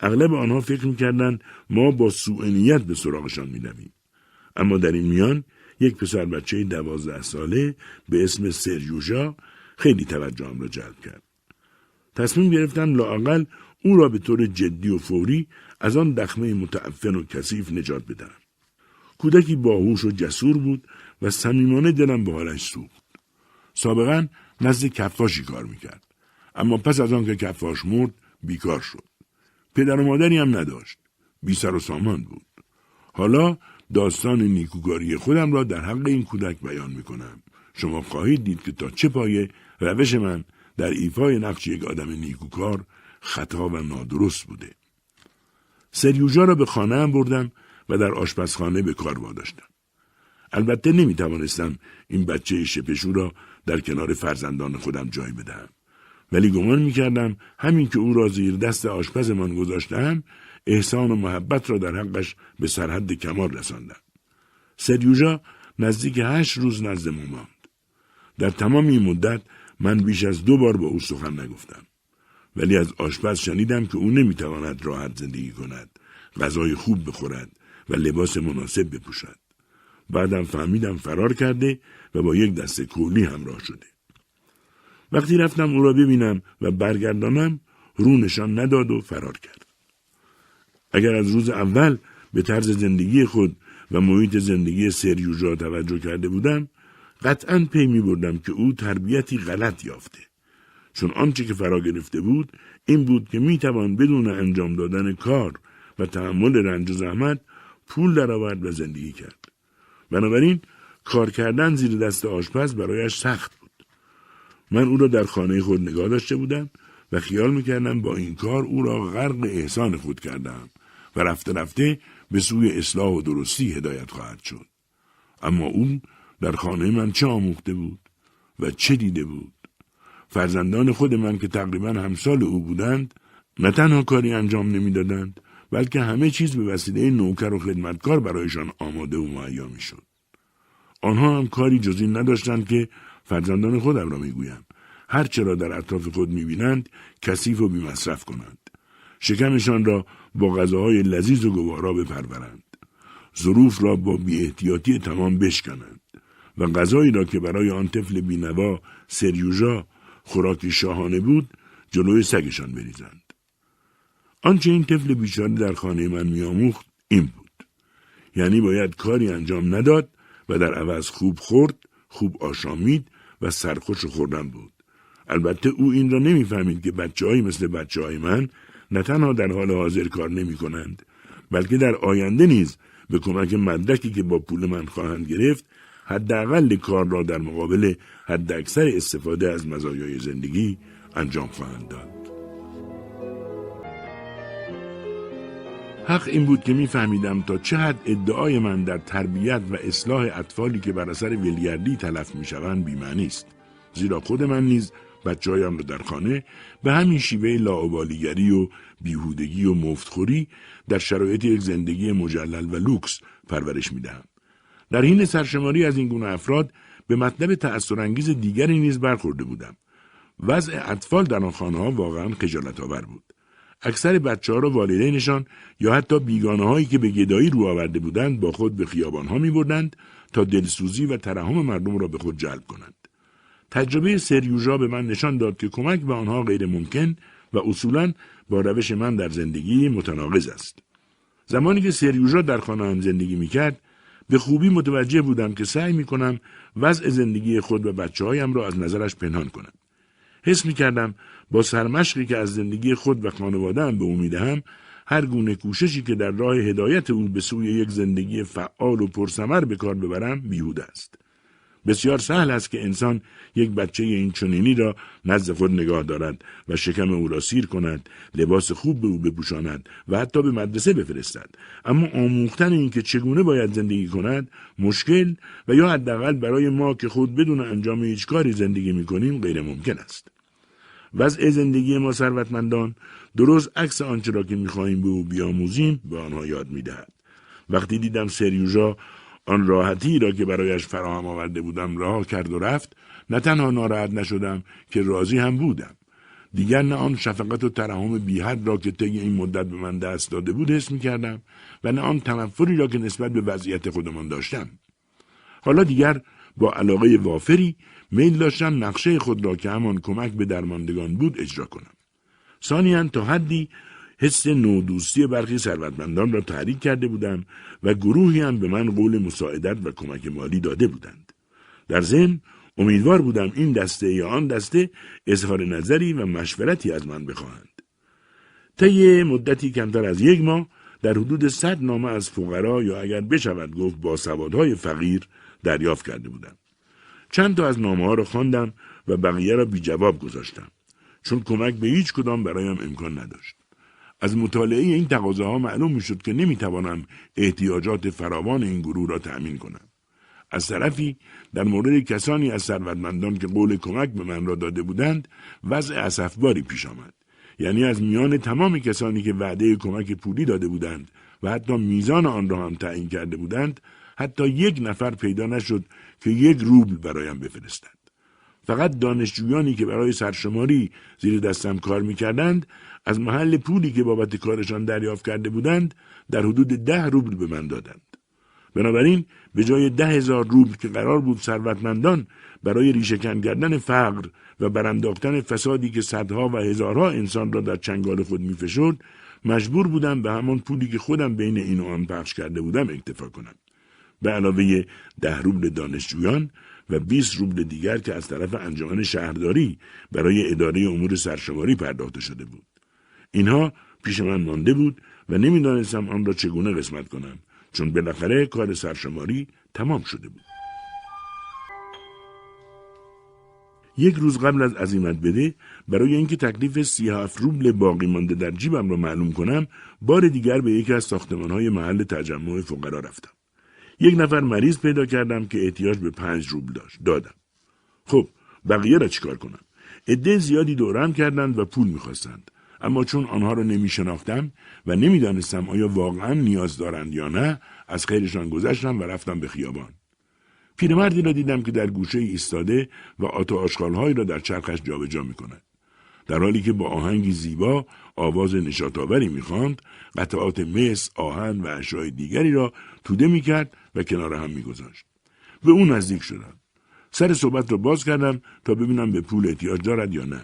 اغلب آنها فکر می‌کردند ما با سوء نیت به سراغشان می‌رویم. اما در این میان یک پسر بچه دوازده ساله به اسم سریوژا خیلی توجهم را جلب کرد. تصمیم گرفتم لااقل او را به طور جدی و فوری از آن دخمه متعفن و کثیف نجات بدهم کودکی باهوش و جسور بود و صمیمانه دلم به حالش سوخت سابقا نزد کفاشی کار می‌کرد اما پس از آن که کفاش مرد بیکار شد پدر و مادری هم نداشت. بی سر و سامان بود. حالا داستان نیکوکاری خودم را در حق این کودک بیان می کنم. شما خواهید دید که تا چه پایه روش من در ایفای نقش یک آدم نیکوکار خطا و نادرست بوده. سریوژا را به خانه بردم و در آشپزخانه به کار واداشتم. البته نمی توانستم این بچه شپشو را در کنار فرزندان خودم جای بدهم. ولی گمان می‌کردم همین که او را زیر دست آشپزمان گذاشتم احسان و محبت را در حقش به سرحد کمال رساندم. سریوژا نزدیک هشت روز نزد ما ماند. در تمام این مدت من بیش از دو بار با او سخن نگفتم. ولی از آشپز شنیدم که او نمی‌تواند راحت زندگی کند، غذای خوب بخورد و لباس مناسب بپوشد. بعدم فهمیدم فرار کرده و با یک دسته کولی همراه شده. وقتی رفتم او را ببینم و برگردانم رو نشان نداد و فرار کرد. اگر از روز اول به طرز زندگی خود و محیط زندگی سریوژا توجه کرده بودم قطعا پی می بردم که او تربیتی غلط یافته چون آنچه که فرا گرفته بود این بود که می توان بدون انجام دادن کار و تحمل رنج و زحمت پول درآورد و زندگی کرد بنابراین کار کردن زیر دست آشپز برایش سخت من او را در خانه خود نگاه داشته بودم و خیال می‌کردم با این کار او را غرق احسان خود کردم و رفته رفته به سوی اصلاح و درستی هدایت خواهد شد. اما او در خانه من چه آموخته بود و چه دیده بود؟ فرزندان خود من که تقریبا همسال او بودند نه تنها کاری انجام نمی‌دادند بلکه همه چیز به وسیله نوکر و خدمتکار برایشان آماده و مهیا می‌شد. آنها هم کاری جزی نداشتند که فرزندان خودم را می‌گویم هر چرا در اطراف خود می‌بینند کثیف و بیمصرف کنند. شکمشان را با غذاهای لذیذ و گوارا بپرورند. ظروف را با بیاحتیاطی تمام بشکنند. و غذایی را که برای آن طفل بینوا سریوژا خوراکی شاهانه بود جلوی سگشان بریزند. آنچه این طفل بیچاره در خانه من میآموخت این بود یعنی باید کاری انجام نداد و در عوض خوب خورد خوب آشامید و سرخوش خوردن بود البته او این را نمی‌فهمید که بچه های مثل بچه های من نه تنها در حال حاضر کار نمی کنند بلکه در آینده نیز به کمک مدرکی که با پول من خواهند گرفت حداقل کار را در مقابل حداکثر استفاده از مزایای زندگی انجام خواهند داد. حق این بود که میفهمیدم تا چه حد ادعای من در تربیت و اصلاح اطفالی که بر اثر ویلیردی تلف می‌شوند بیمعنی است. زیرا خود من نیز بچههایم را در خانه به همین شیوه لاعبالیگری و بیهودگی و مفتخوری در شرایط یک زندگی مجلل و لوکس پرورش می‌دهم. در حین سرشماری از این گونه افراد به مطلب تأثیرانگیز دیگری نیز برخورده بودم. وضع اطفال در آن خانه ها واقعا خجالت آور بود. اکثر بچه ها را والدینشان یا حتی بیگانه هایی که به گدایی رو آورده بودند با خود به خیابان ها می بردند تا دلسوزی و ترحم مردم را به خود جلب کنند. تجربه سریوژا به من نشان داد که کمک به آنها غیر ممکن و اصولا با روش من در زندگی متناقض است. زمانی که سریوژا در خانه هم زندگی می کرد به خوبی متوجه بودم که سعی می کنم وضع زندگی خود و بچه هایم را از نظرش پنهان کنم. حس می کردم با سرمشقی که از زندگی خود و خانواده هم به او می‌دهم هر گونه کوششی که در راه هدایت او به سوی یک زندگی فعال و پرثمر به کار ببرم بیهوده است. بسیار سهل است که انسان یک بچه این چنینی را نزد خود نگاه دارد و شکم او را سیر کند لباس خوب به او بپوشاند و حتی به مدرسه بفرستد اما آموختن اینکه چگونه باید زندگی کند مشکل و یا حداقل برای ما که خود بدون انجام هیچ کاری زندگی می‌کنیم غیر ممکن است وضع زندگی ما ثروتمندان درست عکس آنچه را که می‌خواهیم به او بیاموزیم به آنها یاد می‌دهد. وقتی دیدم سریوژا آن راحتی را که برایش فراهم آورده بودم رها کرد و رفت نه تنها ناراحت نشدم که راضی هم بودم. دیگر نه آن شفقت و ترحم بیحد را که طی این مدت به من دست داده بود حس می کردم و نه آن تنفری را که نسبت به وضعیت خودمان داشتم. حالا دیگر با علاقه وافری میل داشتم نقشه خود را که همان کمک به درماندگان بود اجرا کنم ثانیا تا حدی حس نودوستی برخی ثروتمندان را تحریک کرده بودم و گروهی هم به من قول مساعدت و کمک مالی داده بودند. در ضمن امیدوار بودم این دسته یا آن دسته اظهار نظری و مشورتی از من بخواهند. طی مدتی کمتر از یک ماه در حدود صد نامه از فقرا یا اگر بشود گفت با سوادهای فقیر دریافت کرده بودم. چند تا از نامه ها را خواندم و بقیه را بی جواب گذاشتم چون کمک به هیچ کدام برایم امکان نداشت. از مطالعه این تقاضاها معلوم می شد که نمی توانم احتیاجات فراوان این گروه را تأمین کنم. از طرفی در مورد کسانی از ثروتمندان که قول کمک به من را داده بودند وضع اسفباری پیش آمد یعنی از میان تمام کسانی که وعده کمک پولی داده بودند و حتی میزان آن را هم تعیین کرده بودند حتی یک نفر پیدا نشد که یک روبل برایم بفرستند فقط دانشجویانی که برای سرشماری زیر دستم کار می‌کردند از محل پولی که بابت کارشان دریافت کرده بودند در حدود ده روبل به من دادند. بنابراین به جای ده هزار روبل که قرار بود ثروتمندان برای ریشهکن کردن فقر و برانداختن فسادی که صدها و هزارها انسان را در چنگال خود میفشرد مجبور بودم به همان پولی که خودم بین این و آن پخش کرده بودم اکتفا کنم به علاوه ده روبل دانشجویان و 20 روبل دیگر که از طرف انجمن شهرداری برای اداره امور سرشماری پرداخته شده بود. اینها پیش من مانده بود و نمی‌دانستم آن را چگونه قسمت کنم چون بالاخره کار سرشماری تمام شده بود. یک روز قبل از عزیمت بده برای اینکه تکلیف سی هفت روبل باقی مانده در جیبم را معلوم کنم بار دیگر به یکی از ساختمان های محل تجمع فقرا رفتم. یک نفر مریض پیدا کردم که احتیاج به پنج روبل داشت. دادم. خب بقیه را چیکار کنم؟ عده زیادی دورم کردند و پول می‌خواستند. اما چون آنها را نمی شناختم و نمی‌دانستم آیا واقعا نیاز دارند یا نه از خیرشان گذشتم و رفتم به خیابان. پیرمردی را دیدم که در گوشه ایستاده و آتا آشغالهایی را در چرخش جابجا می کند. در حالی که با آهنگی زیبا آواز نشاتآوری می‌خواند قطعات مس آهن و اشیاء دیگری را توده می‌کرد و کنار هم میگذاشت. به او نزدیک شدم. سر صحبت را باز کردم تا ببینم به پول احتیاج دارد یا نه.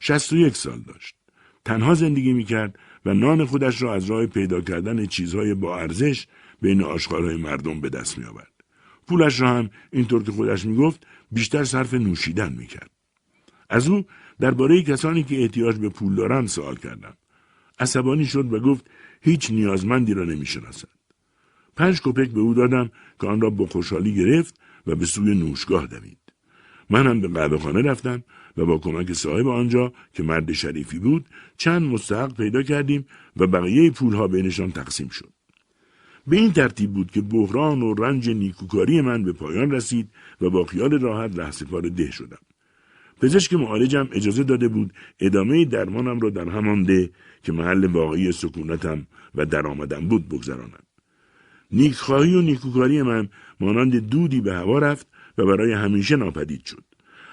شست و یک سال داشت. تنها زندگی می‌کرد و نان خودش را از راه پیدا کردن چیزهای با ارزش بین آشغالهای مردم به دست میآورد. پولش را هم اینطور که خودش می‌گفت بیشتر صرف نوشیدن می‌کرد. از او درباره کسانی که احتیاج به پول دارند سوال کردم. عصبانی شد و گفت هیچ نیازمندی را نمی‌شناسد. پنج کپک به او دادم که آن را با خوشحالی گرفت و به سوی نوشگاه دوید هم به قهوه رفتم و با کمک صاحب آنجا که مرد شریفی بود چند مستحق پیدا کردیم و بقیه پولها بینشان تقسیم شد. به این ترتیب بود که بحران و رنج نیکوکاری من به پایان رسید و با خیال راحت رهسپار ده شدم. پزشک معالجم اجازه داده بود ادامه درمانم را در همان ده که محل واقعی سکونتم و درآمدم بود بگذرانم. نیکخواهی و نیکوکاری من مانند دودی به هوا رفت و برای همیشه ناپدید شد.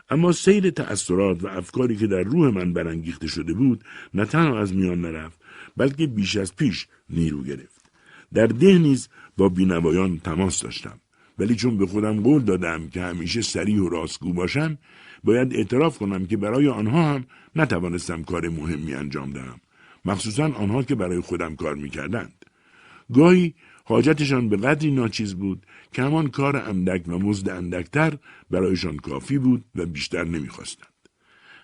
اما سیر تأثیرات و افکاری که در روح من برانگیخته شده بود نه تنها از میان نرفت بلکه بیش از پیش نیرو گرفت. در ده نیز با بینوایان تماس داشتم. ولی چون به خودم قول دادم که همیشه سریع و راستگو باشم باید اعتراف کنم که برای آنها هم نتوانستم کار مهمی انجام دهم. مخصوصا آنها که برای خودم کار می‌کردند. گاهی حاجتشان به قدری ناچیز بود که همان کار اندک و مزد اندکتر برایشان کافی بود و بیشتر نمی‌خواستند.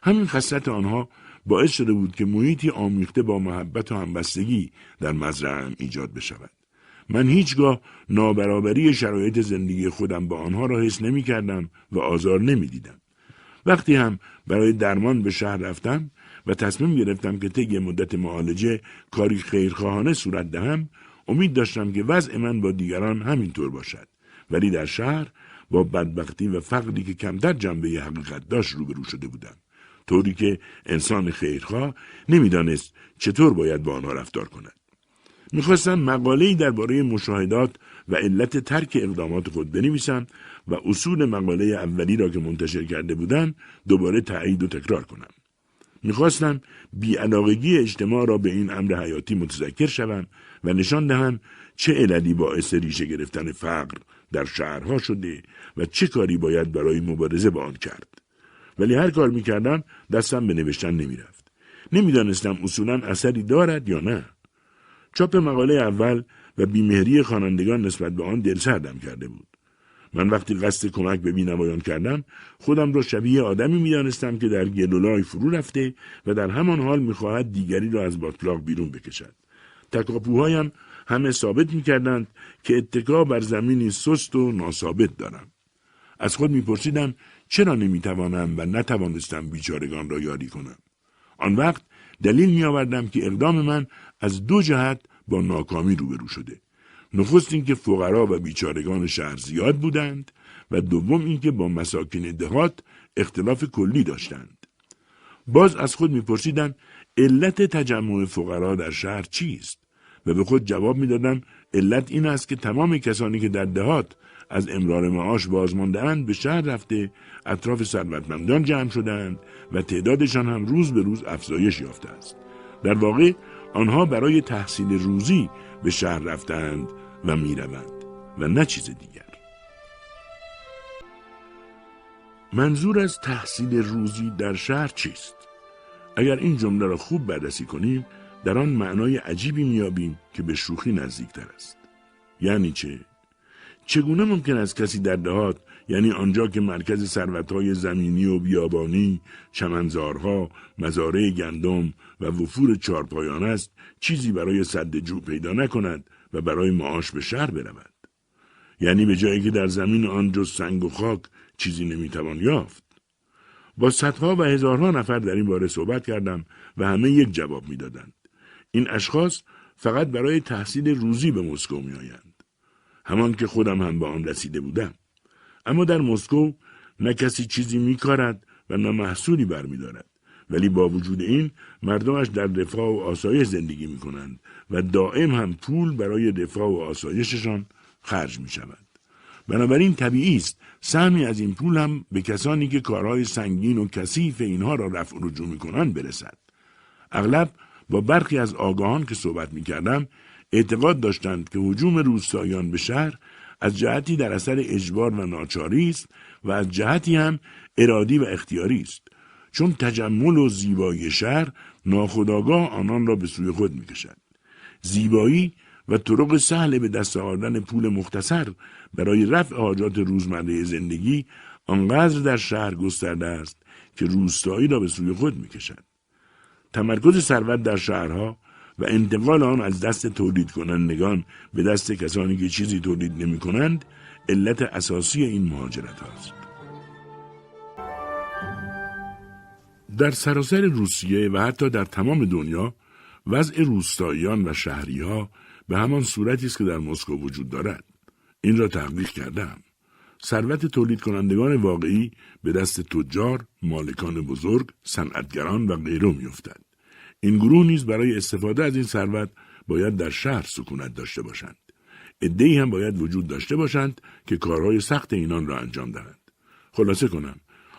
همین خصلت آنها باعث شده بود که محیطی آمیخته با محبت و همبستگی در مزرعم ایجاد بشود. من هیچگاه نابرابری شرایط زندگی خودم با آنها را حس نمی کردم و آزار نمی دیدم. وقتی هم برای درمان به شهر رفتم و تصمیم گرفتم که طی مدت معالجه کاری خیرخواهانه صورت دهم امید داشتم که وضع من با دیگران همینطور باشد. ولی در شهر با بدبختی و فقری که کمتر جنبه حقیقت داشت روبرو شده بودم. طوری که انسان خیرخواه نمی‌دانست چطور باید با آنها رفتار کند. می‌خواستم مقاله‌ای درباره مشاهدات و علت ترک اقدامات خود بنویسم و اصول مقاله اولی را که منتشر کرده بودم دوباره تایید و تکرار کنم. می‌خواستم بیعلاقگی اجتماع را به این امر حیاتی متذکر شوم و نشان دهم چه عللی باعث ریشه گرفتن فقر در شهرها شده و چه کاری باید برای مبارزه با آن کرد. ولی هر کار می‌کردم دستم به نوشتن نمی‌رفت. نمی‌دانستم اصولا اثری دارد یا نه. چاپ مقاله اول و بیمهری خوانندگان نسبت به آن دلسردم کرده بود. من وقتی قصد کمک به بینوایان کردم خودم را شبیه آدمی می‌دانستم که در گلولای فرو رفته و در همان حال می‌خواهد دیگری را از باطلاق بیرون بکشد. تکاپوهایم همه ثابت می‌کردند که اتکا بر زمینی سست و ناثابت دارم. از خود میپرسیدم چرا نمی‌توانم و نتوانستم بیچارگان را یاری کنم. آن وقت دلیل میآوردم که اقدام من از دو جهت با ناکامی روبرو شده. نخست اینکه فقرا و بیچارگان شهر زیاد بودند و دوم اینکه با مساکین دهات اختلاف کلی داشتند. باز از خود میپرسیدم علت تجمع فقرا در شهر چیست؟ و به خود جواب می‌دادم علت این است که تمام کسانی که در دهات از امرار معاش بازماندهاند به شهر رفته اطراف ثروتمندان جمع شدند و تعدادشان هم روز به روز افزایش یافته است در واقع آنها برای تحصیل روزی به شهر رفتند و می‌روند و نه چیز دیگر منظور از تحصیل روزی در شهر چیست؟ اگر این جمله را خوب بررسی کنیم در آن معنای عجیبی میابیم که به شوخی نزدیکتر است. یعنی چه؟ چگونه ممکن است کسی در دهات یعنی آنجا که مرکز ثروتهای زمینی و بیابانی، چمنزارها، مزارع گندم و وفور چارپایان است چیزی برای صد جو پیدا نکند و برای معاش به شهر برود. یعنی به جایی که در زمین آن جز سنگ و خاک چیزی نمی‌توان یافت. با صدها و هزارها نفر در این باره صحبت کردم و همه یک جواب می‌دادند. این اشخاص فقط برای تحصیل روزی به مسکو می آیند. همان که خودم هم به آن رسیده بودم. اما در مسکو نه کسی چیزی می کارد و نه محصولی برمیدارد. ولی با وجود این مردمش در رفاه و آسایش زندگی می کنند و دائم هم پول برای رفاه و آسایششان خرج می شود. بنابراین طبیعی است سهمی از این پول هم به کسانی که کارهای سنگین و کثیف اینها را رفع رجوع می کنند برسد. اغلب با برخی از آگاهان که صحبت می کردم اعتقاد داشتند که حجوم روستایان به شهر از جهتی در اثر اجبار و ناچاری است و از جهتی هم ارادی و اختیاری است چون تجمل و زیبایی شهر ناخداگاه آنان را به سوی خود می کشد. زیبایی و طرق سهل به دست آوردن پول مختصر برای رفع حاجات روزمره زندگی آنقدر در شهر گسترده است که روستایی را به سوی خود می‌کشد تمرکز ثروت در شهرها و انتقال آن از دست تولید کنندگان به دست کسانی که چیزی تولید نمی کنند علت اساسی این مهاجرت هاست. در سراسر روسیه و حتی در تمام دنیا وضع روستاییان و شهری ها به همان صورتی است که در مسکو وجود دارد. این را تحقیق کردم. ثروت تولید کنندگان واقعی به دست تجار، مالکان بزرگ، صنعتگران و غیره میافتد. این گروه نیز برای استفاده از این ثروت باید در شهر سکونت داشته باشند. ادهی هم باید وجود داشته باشند که کارهای سخت اینان را انجام دهند. خلاصه کنم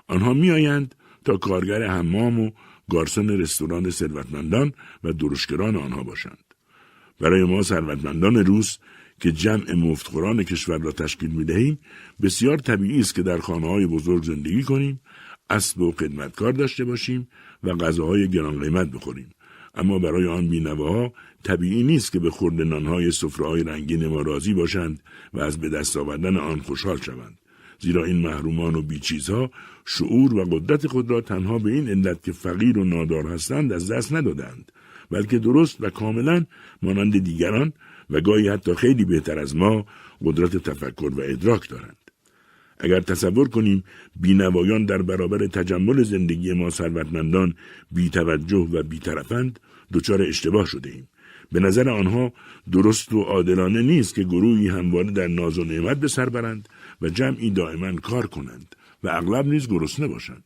آنها میآیند تا کارگر حمام و گارسون رستوران ثروتمندان و درشگران آنها باشند. برای ما ثروتمندان روس که جمع مفتخوران کشور را تشکیل می دهیم بسیار طبیعی است که در خانه های بزرگ زندگی کنیم اسب و خدمتکار داشته باشیم و غذاهای گران قیمت بخوریم. اما برای آن بینواها طبیعی نیست که به خورد نانهای سفرههای رنگین ما راضی باشند و از به دست آوردن آن خوشحال شوند. زیرا این محرومان و بیچیزها شعور و قدرت خود را تنها به این علت که فقیر و نادار هستند از دست ندادند بلکه درست و کاملا مانند دیگران و گاهی حتی خیلی بهتر از ما قدرت تفکر و ادراک دارند اگر تصور کنیم بینوایان در برابر تجمل زندگی ما ثروتمندان بیتوجه و بیطرفند دچار اشتباه شده ایم. به نظر آنها درست و عادلانه نیست که گروهی همواره در ناز و نعمت به سر برند و جمعی دائما کار کنند و اغلب نیز گرسنه باشند.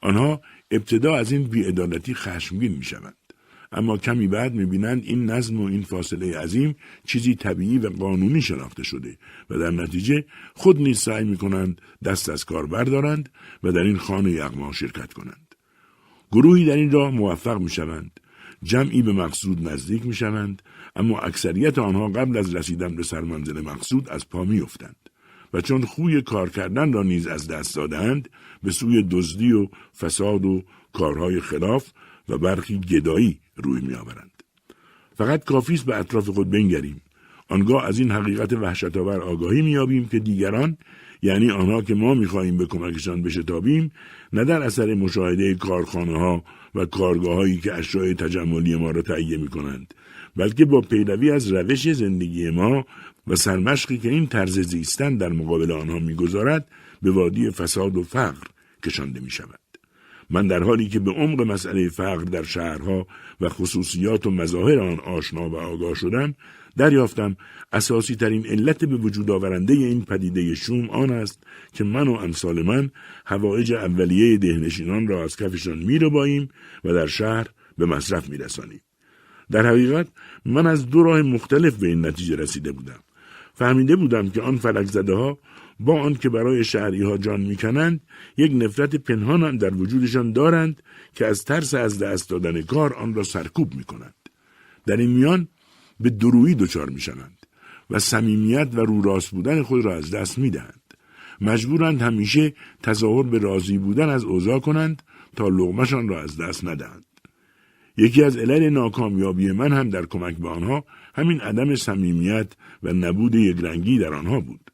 آنها ابتدا از این بیعدالتی خشمگین می شوند. اما کمی بعد می‌بینند این نظم و این فاصله عظیم چیزی طبیعی و قانونی شناخته شده و در نتیجه خود نیز سعی می‌کنند دست از کار بردارند و در این خانه یغما شرکت کنند. گروهی در این راه موفق می‌شوند. جمعی به مقصود نزدیک می‌شوند اما اکثریت آنها قبل از رسیدن به سرمنزل مقصود از پا میافتند و چون خوی کار کردن را نیز از دست دادند به سوی دزدی و فساد و کارهای خلاف و برخی گدایی روی میآورند فقط کافی است به اطراف خود بنگریم آنگاه از این حقیقت وحشتآور آگاهی مییابیم که دیگران یعنی آنها که ما می‌خواهیم به کمکشان بشتابیم نه در اثر مشاهده کارخانه ها و کارگاه هایی که اشیاء تجملی ما را تهیه می کنند بلکه با پیروی از روش زندگی ما و سرمشقی که این طرز زیستن در مقابل آنها می‌گذارد به وادی فساد و فقر کشانده می شود. من در حالی که به عمق مسئله فقر در شهرها و خصوصیات و مظاهر آن آشنا و آگاه شدم دریافتم اساسی ترین علت به وجود آورنده این پدیده شوم آن است که من و امثال من هوایج اولیه دهنشینان را از کفشان میرباییم و در شهر به مصرف میرسانیم. در حقیقت من از دو راه مختلف به این نتیجه رسیده بودم. فهمیده بودم که آن فلک زده ها با آنکه برای شهری ها جان می‌کنند یک نفرت پنهان هم در وجودشان دارند که از ترس از دست دادن کار آن را سرکوب می‌کنند. در این میان به درویی دچار می‌شوند و صمیمیت و رو راست بودن خود را از دست می‌دهند. مجبورند همیشه تظاهر به راضی بودن از اوضاع کنند تا لغمشان را از دست ندهند. یکی از علل ناکامیابی من هم در کمک به آنها همین عدم صمیمیت و نبود یک رنگی در آنها بود.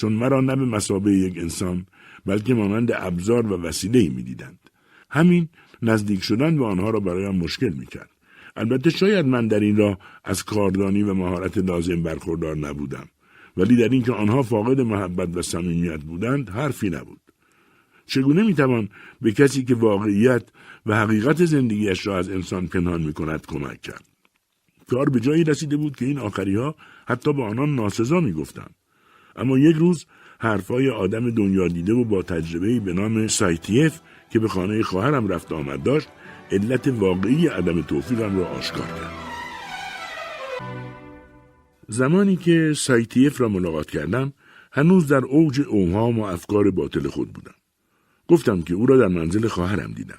چون مرا نه به مسابه یک انسان بلکه مانند ابزار و وسیله می دیدند. همین نزدیک شدن به آنها را برایم مشکل می کرد. البته شاید من در این راه از کاردانی و مهارت لازم برخوردار نبودم ولی در اینکه آنها فاقد محبت و صمیمیت بودند حرفی نبود چگونه می‌توان به کسی که واقعیت و حقیقت زندگیش را از انسان پنهان می کند کمک کرد کار به جایی رسیده بود که این آخری ها حتی به آنان ناسزا می گفتند. اما یک روز حرفای آدم دنیا دیده و با تجربه به نام سایتیف که به خانه خواهرم رفت آمد داشت علت واقعی عدم توفیقم را آشکار کرد. زمانی که سایتیف را ملاقات کردم هنوز در اوج اوهام و افکار باطل خود بودم. گفتم که او را در منزل خواهرم دیدم.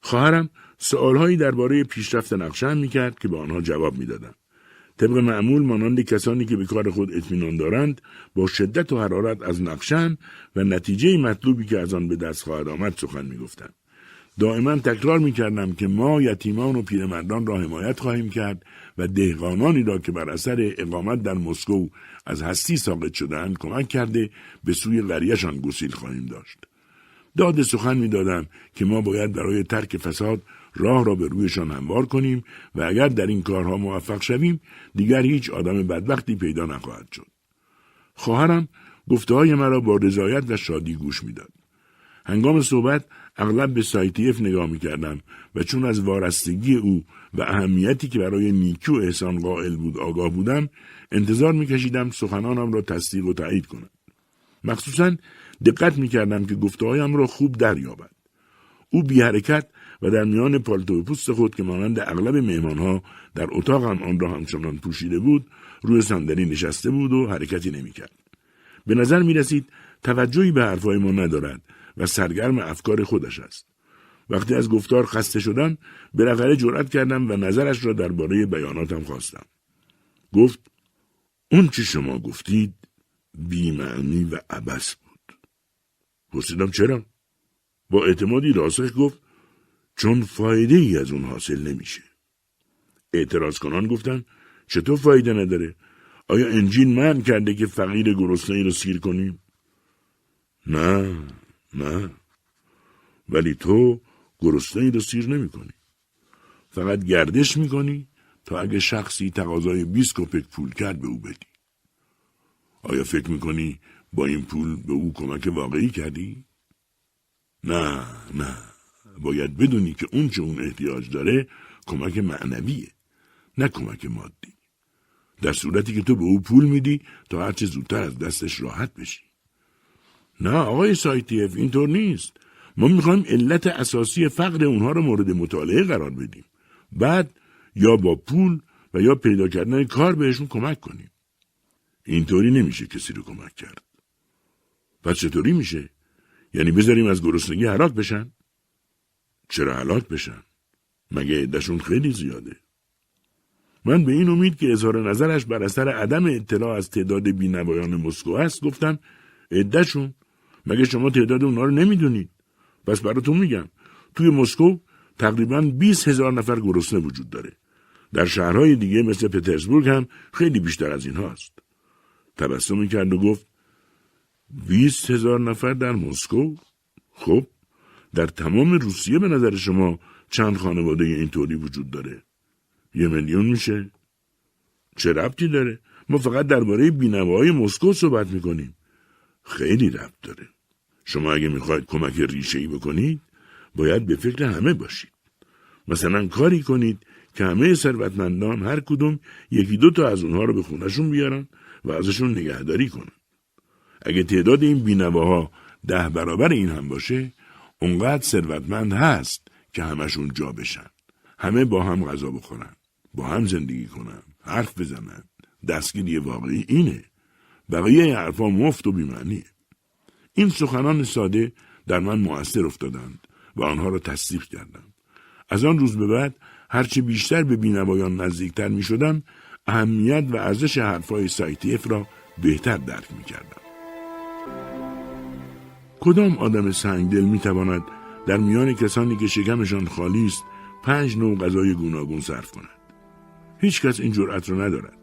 خواهرم سوالهایی درباره پیشرفت نقشم می‌کرد که به آنها جواب می‌دادم. طبق معمول مانند کسانی که به کار خود اطمینان دارند با شدت و حرارت از نقشن و نتیجه مطلوبی که از آن به دست خواهد آمد سخن می‌گفتند. دائما تکرار می‌کردم که ما یتیمان و پیرمردان را حمایت خواهیم کرد و دهقانانی را که بر اثر اقامت در مسکو از هستی ساقط شدهاند کمک کرده به سوی قریهشان گسیل خواهیم داشت. داد سخن می‌دادم که ما باید برای ترک فساد راه را به رویشان هموار کنیم و اگر در این کارها موفق شویم دیگر هیچ آدم بدبختی پیدا نخواهد شد. خواهرم گفته های مرا با رضایت و شادی گوش می‌داد. هنگام صحبت اغلب به سایتیف نگاه می کردم و چون از وارستگی او و اهمیتی که برای نیکی و احسان قائل بود آگاه بودم انتظار می کشیدم سخنانم را تصدیق و تایید کند. مخصوصا دقت می کردم که گفتههایم را خوب دریابد. او بی حرکت و در میان پالتو پوست خود که مانند اغلب مهمانها در اتاقم آن را همچنان پوشیده بود روی صندلی نشسته بود و حرکتی نمی‌کرد. به نظر می رسید توجهی به حرفهای ما ندارد و سرگرم افکار خودش است. وقتی از گفتار خسته شدم بالاخره جرأت کردم و نظرش را درباره بیاناتم خواستم. گفت اون چی شما گفتید بیمعنی و عبس بود. پرسیدم چرا؟ با اعتمادی راسخ گفت چون فایده ای از اون حاصل نمیشه. اعتراض کنان گفتن چطور فایده نداره؟ آیا انجین من کرده که فقیر گرسنه ای رو سیر کنیم؟ نه نه ولی تو گرسنه ای رو سیر نمی کنی. فقط گردش می کنی تا اگه شخصی تقاضای 20 کپک پول کرد به او بدی. آیا فکر می کنی با این پول به او کمک واقعی کردی؟ نه نه باید بدونی که اون چه اون احتیاج داره کمک معنویه نه کمک مادی. در صورتی که تو به او پول میدی تا هرچه زودتر از دستش راحت بشی. نه آقای سایتیف اینطور نیست. ما می‌خوایم علت اساسی فقر اونها رو مورد مطالعه قرار بدیم. بعد یا با پول و یا پیدا کردن کار بهشون کمک کنیم. اینطوری نمیشه کسی رو کمک کرد. پس چطوری میشه؟ یعنی بذاریم از گرسنگی هلاک بشن؟ چرا هلاک بشن؟ مگه عدهشون خیلی زیاده؟ من به این امید که اظهار نظرش بر اثر عدم اطلاع از تعداد بینوایان مسکو است گفتم عدهشون؟ مگه شما تعداد اونا رو نمی‌دونید؟ پس براتون میگم توی مسکو تقریبا 20 هزار نفر گرسنه وجود داره. در شهرهای دیگه مثل پترزبورگ هم خیلی بیشتر از این هاست تبسم کرد و گفت 20 هزار نفر در مسکو؟ خب در تمام روسیه به نظر شما چند خانواده اینطوری وجود داره؟ یه میلیون میشه؟ چه ربطی داره؟ ما فقط درباره بینوای مسکو صحبت می‌کنیم. خیلی ربط داره. شما اگه می‌خواید کمک ریشه ای بکنید باید به فکر همه باشید. مثلا کاری کنید که همه ثروتمندان هر کدوم یکی دو تا از اونها رو به خونشون بیارن و ازشون نگهداری کنن. اگه تعداد این بینواها ده برابر این هم باشه اونقدر ثروتمند هست که همشون جا بشن. همه با هم غذا بخورن با هم زندگی کنن حرف بزنن. دستگیری واقعی اینه. بقیه حرفا مفت و بیمعنیه. این سخنان ساده در من مؤثر افتادند و آنها را تصدیق کردم. از آن روز به بعد هرچه بیشتر به بینوایان نزدیکتر می شدم اهمیت و ارزش حرفهای سایتیف را بهتر درک می کردم. کدام آدم سنگدل می تواند در میان کسانی که شکمشان خالی است پنج نوع غذای گوناگون صرف کند؟ هیچ کس این جرأت را ندارد.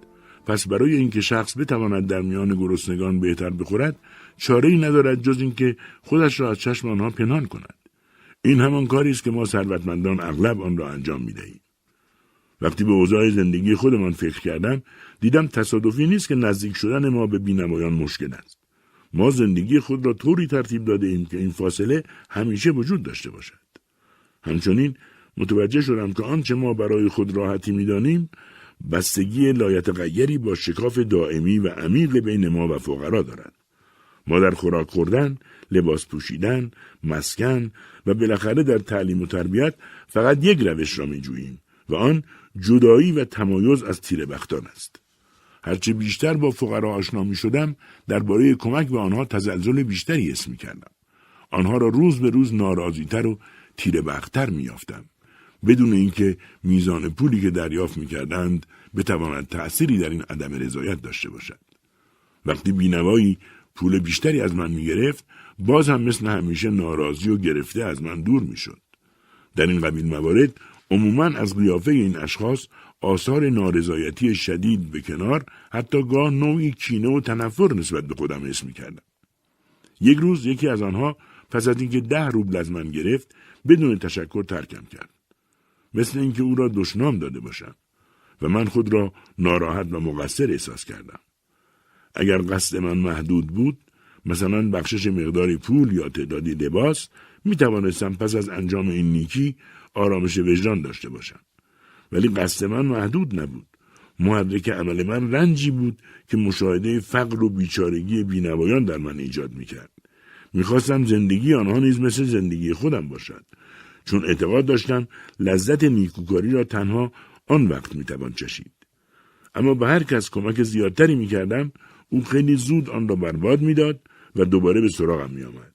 پس برای اینکه شخص بتواند در میان گرسنگان بهتر بخورد چاره ای ندارد جز اینکه خودش را از چشم آنها پنهان کند. این همان کاری است که ما ثروتمندان اغلب آن را انجام می‌دهیم. وقتی به اوضاع زندگی خودمان فکر کردم دیدم تصادفی نیست که نزدیک شدن ما به بینمایان مشکل است. ما زندگی خود را طوری ترتیب داده ایم که این فاصله همیشه وجود داشته باشد. همچنین متوجه شدم که آنچه ما برای خود راحتی می‌دانیم بستگی لایتغیری با شکاف دائمی و عمیق بین ما و فقرا دارد. ما در خوراک خوردن، لباس پوشیدن، مسکن و بالاخره در تعلیم و تربیت فقط یک روش را میجوییم و آن جدایی و تمایز از تیر بختان است. هرچه بیشتر با فقرا آشنا می شدم درباره کمک به آنها تزلزل بیشتری اسم می کردم. آنها را روز به روز ناراضیتر و تیر بختر می یافتم. بدون اینکه میزان پولی که دریافت می کردند بتواند تأثیری در این عدم رضایت داشته باشد. وقتی بینوایی پول بیشتری از من می گرفت باز هم مثل همیشه ناراضی و گرفته از من دور می شد. در این قبیل موارد عموما از قیافه این اشخاص آثار نارضایتی شدید به کنار حتی گاه نوعی کینه و تنفر نسبت به خودم حس کردم. یک روز یکی از آنها پس از اینکه ده روبل از من گرفت بدون تشکر ترکم کرد. مثل اینکه او را دشنام داده باشم و من خود را ناراحت و مقصر احساس کردم. اگر قصد من محدود بود مثلا بخشش مقداری پول یا تعدادی لباس می توانستم پس از انجام این نیکی آرامش وجدان داشته باشم. ولی قصد من محدود نبود. محرک عمل من رنجی بود که مشاهده فقر و بیچارگی بینوایان در من ایجاد می‌کرد. می‌خواستم زندگی آنها نیز مثل زندگی خودم باشد. چون اعتقاد داشتم لذت نیکوکاری را تنها آن وقت می‌توان چشید. اما به هر کس کمک زیادتری می‌کردم او خیلی زود آن را برباد می‌داد و دوباره به سراغم میآمد.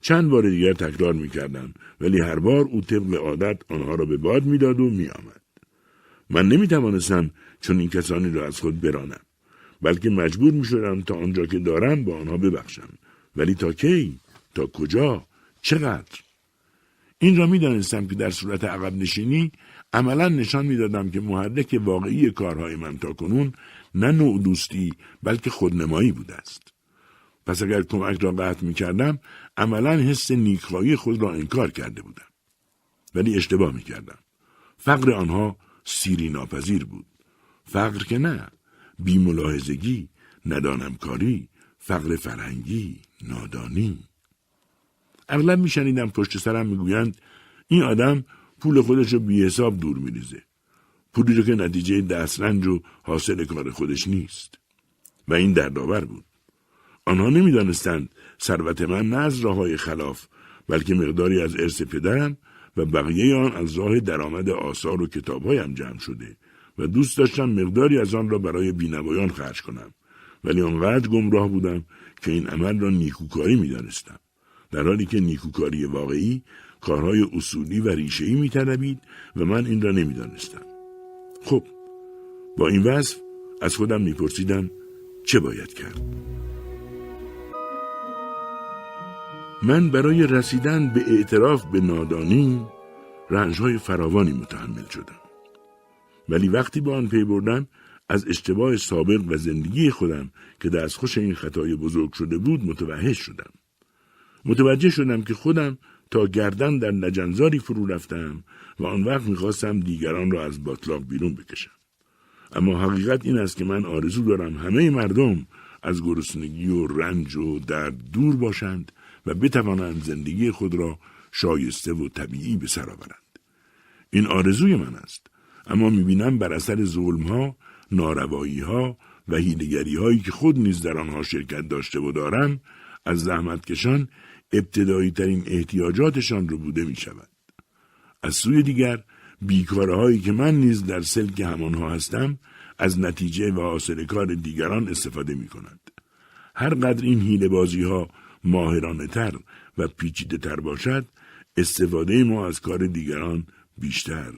چند بار دیگر تکرار می‌کردم ولی هر بار او طبق عادت آنها را به باد می‌داد و میآمد. من نمی‌توانستم چون این کسانی را از خود برانم بلکه مجبور می شدم تا آنجا که دارم با آنها ببخشم. ولی تا کی؟ تا کجا؟ چقدر؟ این را می دانستم که در صورت عقب نشینی عملا نشان می‌دادم که محرک واقعی کارهای من تا کنون نه نوع دوستی بلکه خودنمایی بوده است. پس اگر کمک را قطع می کردم عملا حس نیکخواهی خود را انکار کرده بودم. ولی اشتباه می کردم فقر آنها سیری ناپذیر بود. فقر که نه. بیملاحظگی ندانمکاری فقر فرهنگی نادانی. اغلب میشنیدم پشت سرم می‌گویند این آدم پول خودش رو بی حساب دور میریزه. پولی رو که نتیجه دسترنج و حاصل کار خودش نیست. و این دردآور بود. آنها نمی‌دانستند ثروت من نه از راه های خلاف بلکه مقداری از ارث پدرم و بقیه آن از راه درآمد آثار و کتابهایم جمع شده و دوست داشتم مقداری از آن را برای بینوایان خرج کنم. ولی آنقدر گمراه بودم که این عمل را نیکوکاری می‌دانستم. در حالی که نیکوکاری واقعی کارهای اصولی و ریشهای میطلبید و من این را نمی‌دانستم. خب با این وصف از خودم میپرسیدم چه باید کرد؟ من برای رسیدن به اعتراف به نادانی رنجهای فراوانی متحمل شدم ولی وقتی با آن پی بردم از اشتباه سابق و زندگی خودم که دستخوش این خطای بزرگ شده بود متوحش شدم. متوجه شدم که خودم تا گردن در لجنزاری فرو رفتم و آن وقت می‌خواستم دیگران را از باطلاق بیرون بکشم. اما حقیقت این است که من آرزو دارم همه مردم از گرسنگی و رنج و درد دور باشند و بتوانند زندگی خود را شایسته و طبیعی به سر آورند. این آرزوی من است اما می‌بینم بر اثر ظلم ها، ناروایی ها و هیلگری هایی که خود نیز در آنها شرکت داشته و دارم از زحمتکشان ابتدایی ترین احتیاجاتشان رو بوده می شود. از سوی دیگر بیکارهایی که من نیز در سلک همانها هستم از نتیجه و حاصل کار دیگران استفاده می کنند. هر قدر این هیله بازی ها ماهرانه تر و پیچیده تر باشد استفاده ما از کار دیگران بیشتر.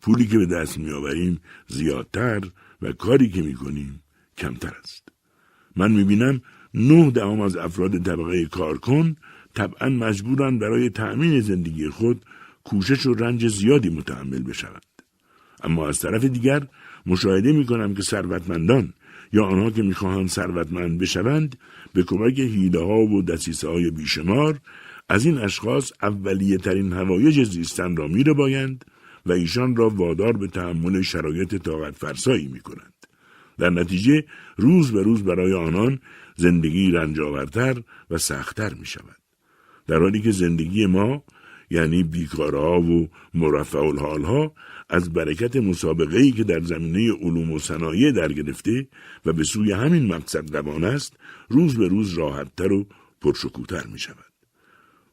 پولی که به دست میآوریم زیادتر و کاری که می‌کنیم کمتر است. من می‌بینم نه دهم از افراد طبقه کارکن طبعا مجبورند برای تأمین زندگی خود کوشش و رنج زیادی متحمل بشوند. اما از طرف دیگر مشاهده می‌کنم که ثروتمندان یا آنها که می‌خواهند ثروتمند بشوند به کمک هیله ها و دسیسه های بیشمار از این اشخاص اولیه ترین هوایج زیستن را میره بایند و ایشان را وادار به تحمل شرایط طاقت فرسایی می کنند. در نتیجه روز به روز برای آنان زندگی رنجاورتر و سختتر می شود. در حالی که زندگی ما یعنی بیکارها و مرفع الحالها از برکت مسابقه ای که در زمینه علوم و صنایع در گرفته و به سوی همین مقصد روان است روز به روز راحتتر و پرشکوتر می شود.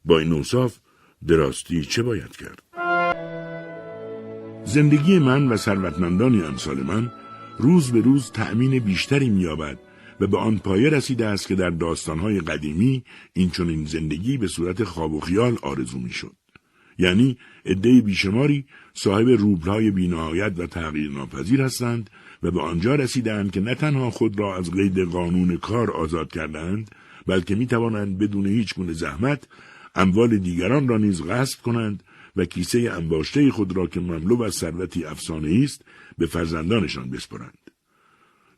با این اوصاف دراستی چه باید کرد؟ زندگی من و ثروتمندان امثال من روز به روز تأمین بیشتری مییابد و به آن پایه رسیده است که در داستانهای قدیمی این چنین زندگی به صورت خواب و خیال آرزو می‌شد یعنی عده بیشماری صاحب روبلهای بینهایت و تغییر ناپذیر هستند و به آنجا رسیدند که نه تنها خود را از قید قانون کار آزاد کردند بلکه می توانند بدون هیچ گونه زحمت اموال دیگران را نیز غصب کنند و کیسه انباشته خود را که مملو از ثروتی افسانه است به فرزندانشان بسپرند.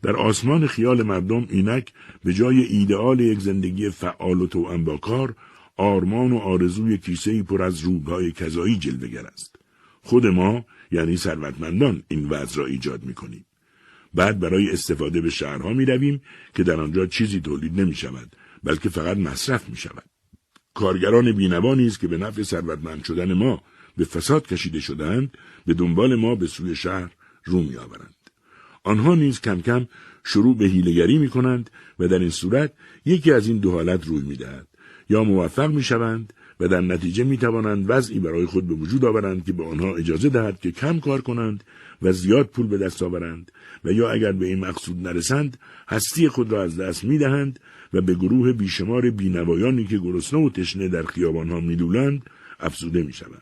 در آسمان خیال مردم اینک به جای ایدئال یک زندگی فعال و توأم با کار آرمان و آرزوی کیسه پر از روبهای کذایی جلوگر است. خود ما یعنی ثروتمندان این وضع را ایجاد می کنیم. بعد برای استفاده به شهرها می رویم که در آنجا چیزی تولید نمی شود بلکه فقط مصرف می شود. کارگران بینوا نیز که به نفع ثروتمند شدن ما به فساد کشیده شدند به دنبال ما به سوی شهر رو می آورند. آنها نیز کم کم شروع به هیلگری می کنند و در این صورت یکی از این دو حالت روی می دهد. یا موفق می شوند و در نتیجه می توانند وضعی برای خود به وجود آورند که به آنها اجازه دهد که کم کار کنند و زیاد پول به دست آورند و یا اگر به این مقصود نرسند هستی خود را از دست می دهند و به گروه بیشمار بینوایانی که گرسنه و تشنه در خیابانها میلولند افزوده می شوند.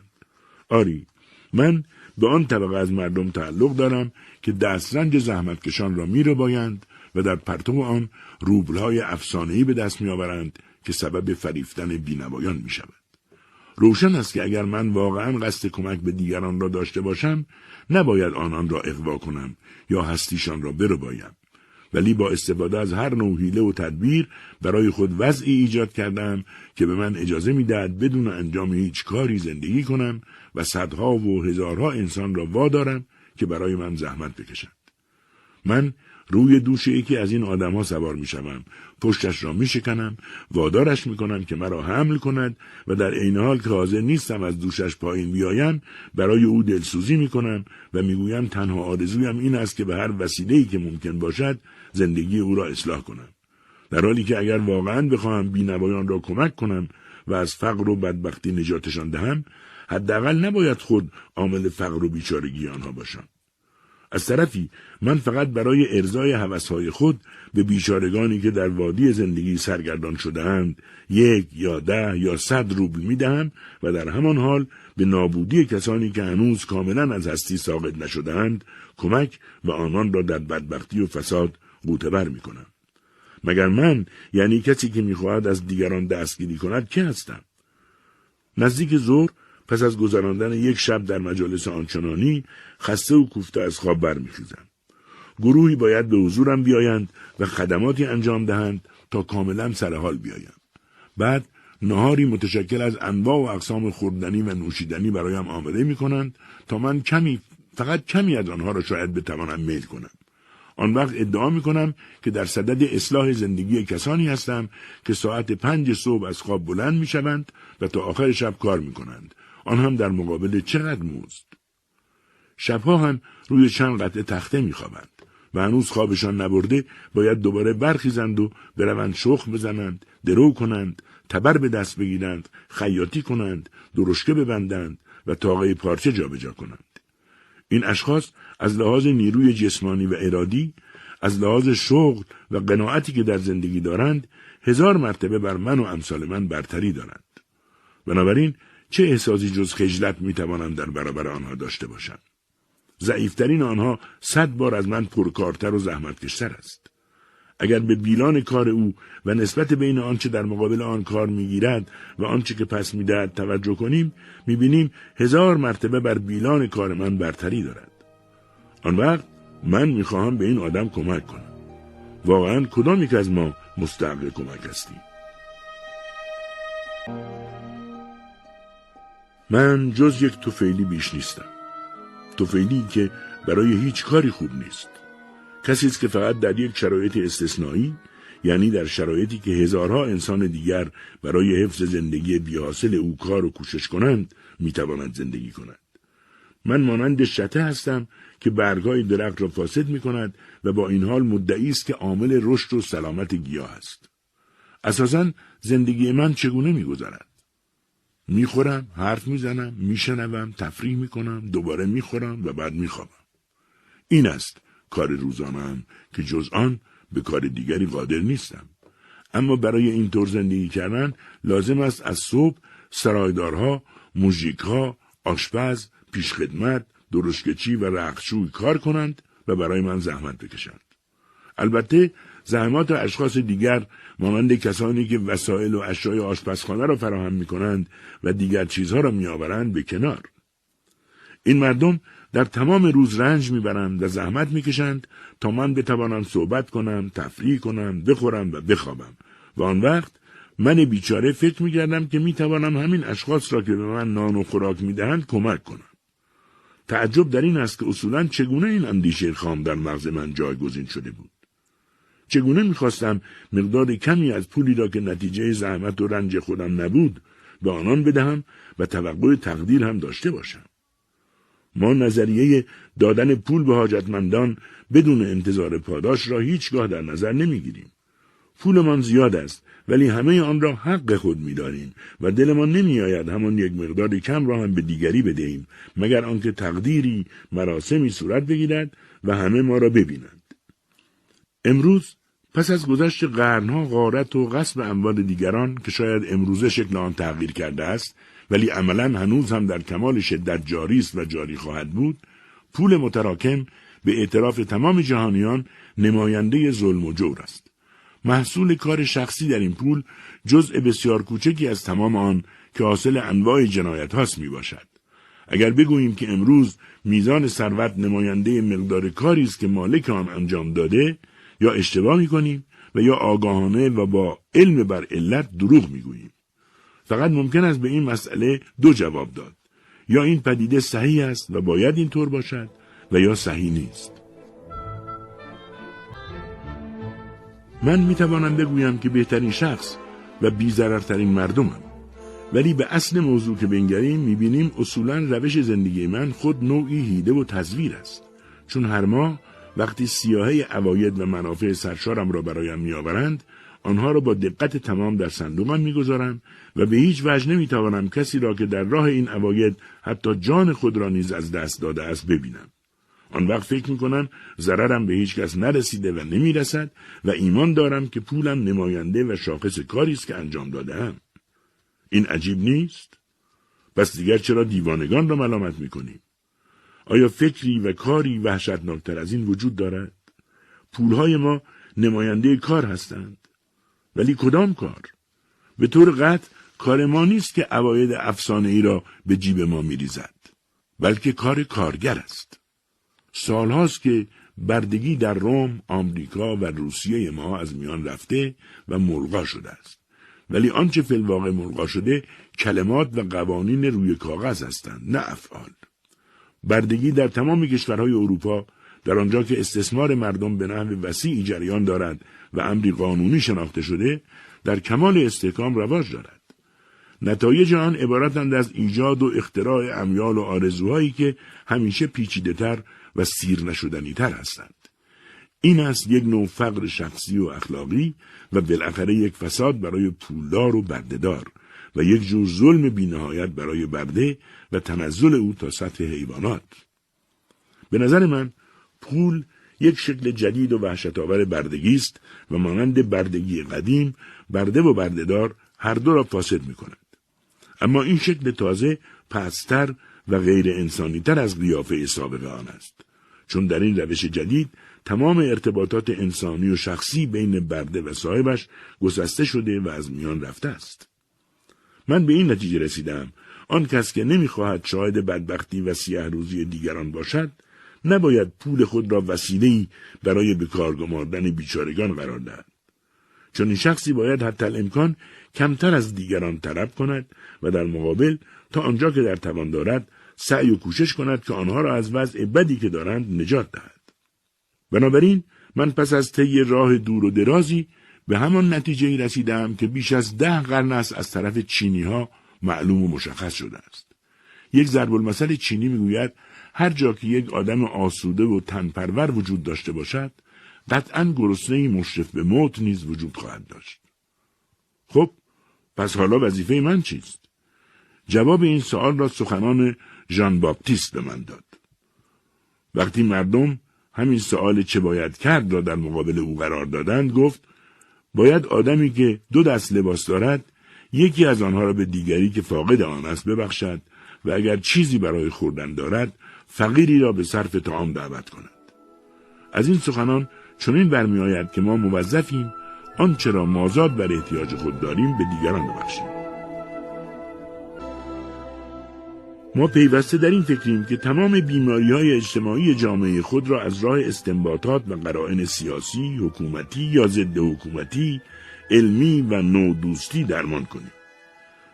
آری من به آن طبقه از مردم تعلق دارم که دسترنج زحمتکشان را می بایند و در پرتو آن روبلهای افسانه‌ای به دست میآورند که سبب فریفتن بینوایان می شود. روشن است که اگر من واقعا قصد کمک به دیگران را داشته باشم نباید آنان را اقوا کنم یا هستیشان را بایم. ولی با استفاده از هر نوع حیله و تدبیر برای خود وضعی ایجاد کردم که به من اجازه می‌دهد بدون انجام هیچ کاری زندگی کنم و صدها و هزارها انسان را وادارم که برای من زحمت بکشند. من روی دوش یکی از این آدمها سوار می شوم. پشتش را می شکنم، وادارش می کنم که مرا حمل کند و در عین حال که حاضر نیستم از دوشش پایین بیایم برای او دلسوزی می کنم و می گویم تنها آرزویم این است که به هر وسیله‌ای که ممکن باشد زندگی او را اصلاح کنم. در حالی که اگر واقعا بخواهم بینوایان را کمک کنم و از فقر و بدبختی نجاتشان دهم حداقل نباید خود عامل فقر و بیچارگی آنها باشم از طرفی من فقط برای ارزای حوثهای خود به بیچارگانی که در وادی زندگی سرگردان شدهاند یک یا ده یا صد روبل می‌دهم و در همان حال به نابودی کسانی که هنوز کاملا از هستی ساقط نشدهاند کمک و آنان را در بدبختی و فساد قوتبر می‌کنم. مگر من یعنی کسی که می‌خواهد از دیگران دستگیری کند که هستم؟ نزدیک ظهر پس از گذراندن یک شب در مجالس آنچنانی خسته و کوفته از خواب برمیخیزم گروهی باید به حضورم بیایند و خدماتی انجام دهند تا کاملا سرحال بیایم بعد نهاری متشکل از انواع و اقسام خوردنی و نوشیدنی برایم آماده می کنند تا من کمی فقط کمی از آنها را شاید بتوانم میل کنم. آن وقت ادعا می کنم که در صدد اصلاح زندگی کسانی هستم که ساعت پنج صبح از خواب بلند می شوند و تا آخر شب کار می کنند آن هم در مقابل چقدر مزد شبها هم روی چند قطعه تخته میخوابند و هنوز خوابشان نبرده باید دوباره برخیزند و بروند شخ بزنند درو کنند تبر به دست بگیرند خیاطی کنند درشکه ببندند و تاقه پارچه جابجا کنند. این اشخاص از لحاظ نیروی جسمانی و ارادی از لحاظ شغل و قناعتی که در زندگی دارند هزار مرتبه بر من و امثال من برتری دارند. بنابراین چه احساسی جز خجلت می‌توانم در برابر آنها داشته باشم ضعیفترین آنها صد بار از من پرکارتر و زحمتکشتر است. اگر به بیلان کار او و نسبت بین آنچه در مقابل آن کار می‌گیرد و آنچه که پس می‌دهد توجه کنیم می‌بینیم هزار مرتبه بر بیلان کار من برتری دارد. آن وقت من می‌خواهم به این آدم کمک کنم. واقعا کدام یک از ما مستحق کمک هستیم؟ من جز یک توفیلی بیش نیستم توفیلی که برای هیچ کاری خوب نیست کسی است که فقط در یک شرایط استثنایی یعنی در شرایطی که هزارها انسان دیگر برای حفظ زندگی بیحاصل او کار و کوشش کنند می‌تواند زندگی کند من مانند شته هستم که برگهای درخت را فاسد می کند و با این حال مدعی است که عامل رشد و سلامت گیاه است. اساسا زندگی من چگونه میگذرد؟ می‌خورم، حرف می‌زنم، میشنوم، تفریح می‌کنم، دوباره می‌خورم و بعد میخوابم. این است کار روزانم که جز آن به کار دیگری قادر نیستم. اما برای این طور زندگی کردن لازم است از صبح سرایدارها، موژیکها، آشپز، پیشخدمت، درشکچی و رخشوی کار کنند و برای من زحمت بکشند. البته زحمات اشخاص دیگر مانند کسانی که وسایل و اشیای آشپزخانه را فراهم می کنند و دیگر چیزها را می آورند به کنار. این مردم در تمام روز رنج می‌برند و زحمت می‌کشند تا من بتوانم صحبت کنم، تفریح کنم، بخورم و بخوابم و آن وقت من بیچاره فکر می‌کردم که می‌توانم همین اشخاص را که به من نان و خوراک می‌دهند کمک کنم. تعجب در این است که اصولا چگونه این اندیشه خام در مغز من جایگزین شده بود. چگونه می‌خواستم مقدار کمی از پولی را که نتیجه زحمت و رنج خودم نبود به آنان بدهم و توقع تقدیر هم داشته باشم. ما نظریه دادن پول به حاجتمندان بدون انتظار پاداش را هیچگاه در نظر نمی‌گیریم. پولمان زیاد است ولی همه آن را حق خود میداریم و دلمان نمیآید همان یک مقدار کم را هم به دیگری بدهیم مگر آنکه تقدیری مراسمی صورت بگیرد و همه ما را ببینند امروز پس از گذشت قرنها غارت و غصب اموال دیگران که شاید امروزه شکل آن تغییر کرده است ولی عملا هنوز هم در کمال شدت جاری است و جاری خواهد بود پول متراکم به اعتراف تمام جهانیان نماینده ظلم و جور است محصول کار شخصی در این پول جزء بسیار کوچکی از تمام آن که حاصل انواع جنایت هاست می باشد. اگر بگوییم که امروز میزان ثروت نماینده مقدار کاری است که مالک آن انجام داده یا اشتباه می کنیم و یا آگاهانه و با علم بر علت دروغ می گوییم. فقط ممکن است به این مسئله دو جواب داد. یا این پدیده صحیح است و باید اینطور باشد و یا صحیح نیست. من می توانم بگویم که بهترین شخص و بیزررترین مردمم. ولی به اصل موضوع که بنگریم می‌بینیم اصولا روش زندگی من خود نوعی هیده و تزویر است. چون هر ماه وقتی سیاهه عواید و منافع سرشارم را برایم میآورند آنها را با دقت تمام در صندوقم می‌گذارم و به هیچ وجه نمی‌توانم کسی را که در راه این عواید حتی جان خود را نیز از دست داده است ببینم. آن وقت فکر می‌کنم ضررم به هیچ کس نرسیده و نمی‌رسد و ایمان دارم که پولم نماینده و شاخص کاری است که انجام دادهام. این عجیب نیست؟ پس دیگر چرا دیوانگان را ملامت می‌کنیم آیا فکری و کاری وحشتناکتر از این وجود دارد پولهای ما نماینده کار هستند ولی کدام کار به طور قطع کار ما نیست که عواید افسانه ای را به جیب ما میریزد بلکه کار کارگر است سالهاست که بردگی در روم، آمریکا و روسیه ما از میان رفته و ملغا شده است. ولی آنچه فلواقع ملغا شده کلمات و قوانین روی کاغذ هستند نه افعال. بردگی در تمام کشورهای اروپا در آنجا که استثمار مردم به نحو وسیعی جریان دارد و امری قانونی شناخته شده در کمال استحکام رواج دارد. نتایج آن عبارتند از ایجاد و اختراع امیال و آرزوهایی که همیشه پیچیدهتر و سیر نشدنی تر هستند. این است یک نوع فقر شخصی و اخلاقی و بالاخره یک فساد برای پولدار و بردهدار و یک جور ظلم بینهایت برای برده و تنزل او تا سطح حیوانات. به نظر من پول یک شکل جدید و وحشتآور بردگی است و مانند بردگی قدیم برده و بردهدار هر دو را فاسد می کند. اما این شکل تازه پستر و غیر انسانی تر از قیافه سابق آن است. چون در این روش جدید تمام ارتباطات انسانی و شخصی بین برده و صاحبش گسسته شده و از میان رفته است. من به این نتیجه رسیدم آن کس که نمی‌خواهد شاهد بدبختی و سیه روزی دیگران باشد نباید پول خود را وسیله‌ای برای به کار گماردن بیچارگان قرار دهد. چون این شخصی باید حتی امکان کمتر از دیگران طلب کند و در مقابل تا آنجا که در توان دارد سعی و کوشش کند که آنها را از وضع بدی که دارند نجات دهد. بنابراین من پس از طی راه دور و درازی به همان نتیجه رسیدم که بیش از ده قرن است از طرف چینی ها معلوم و مشخص شده است. یک ضرب المثل چینی می‌گوید هر جا که یک آدم آسوده و تنپرور وجود داشته باشد قطعا گرسنه مشرف به موت نیز وجود خواهد داشت. خب پس حالا وظیفه من چیست؟ جواب این سوال را سخنان ژان باپتیست به من داد. وقتی مردم همین سوال چه باید کرد را در مقابل او قرار دادند گفت باید آدمی که دو دست لباس دارد یکی از آنها را به دیگری که فاقد آن است ببخشد و اگر چیزی برای خوردن دارد فقیری را به صرف تعام دعوت کند. از این سخنان چنین برمیآید که ما موظفیم آنچه را مازاد بر احتیاج خود داریم به دیگران ببخشیم. ما پیوسته در این فکریم که تمام بیماری های اجتماعی جامعه خود را از راه استنباطات و قرائن سیاسی، حکومتی یا ضد حکومتی، علمی و نودوستی درمان کنیم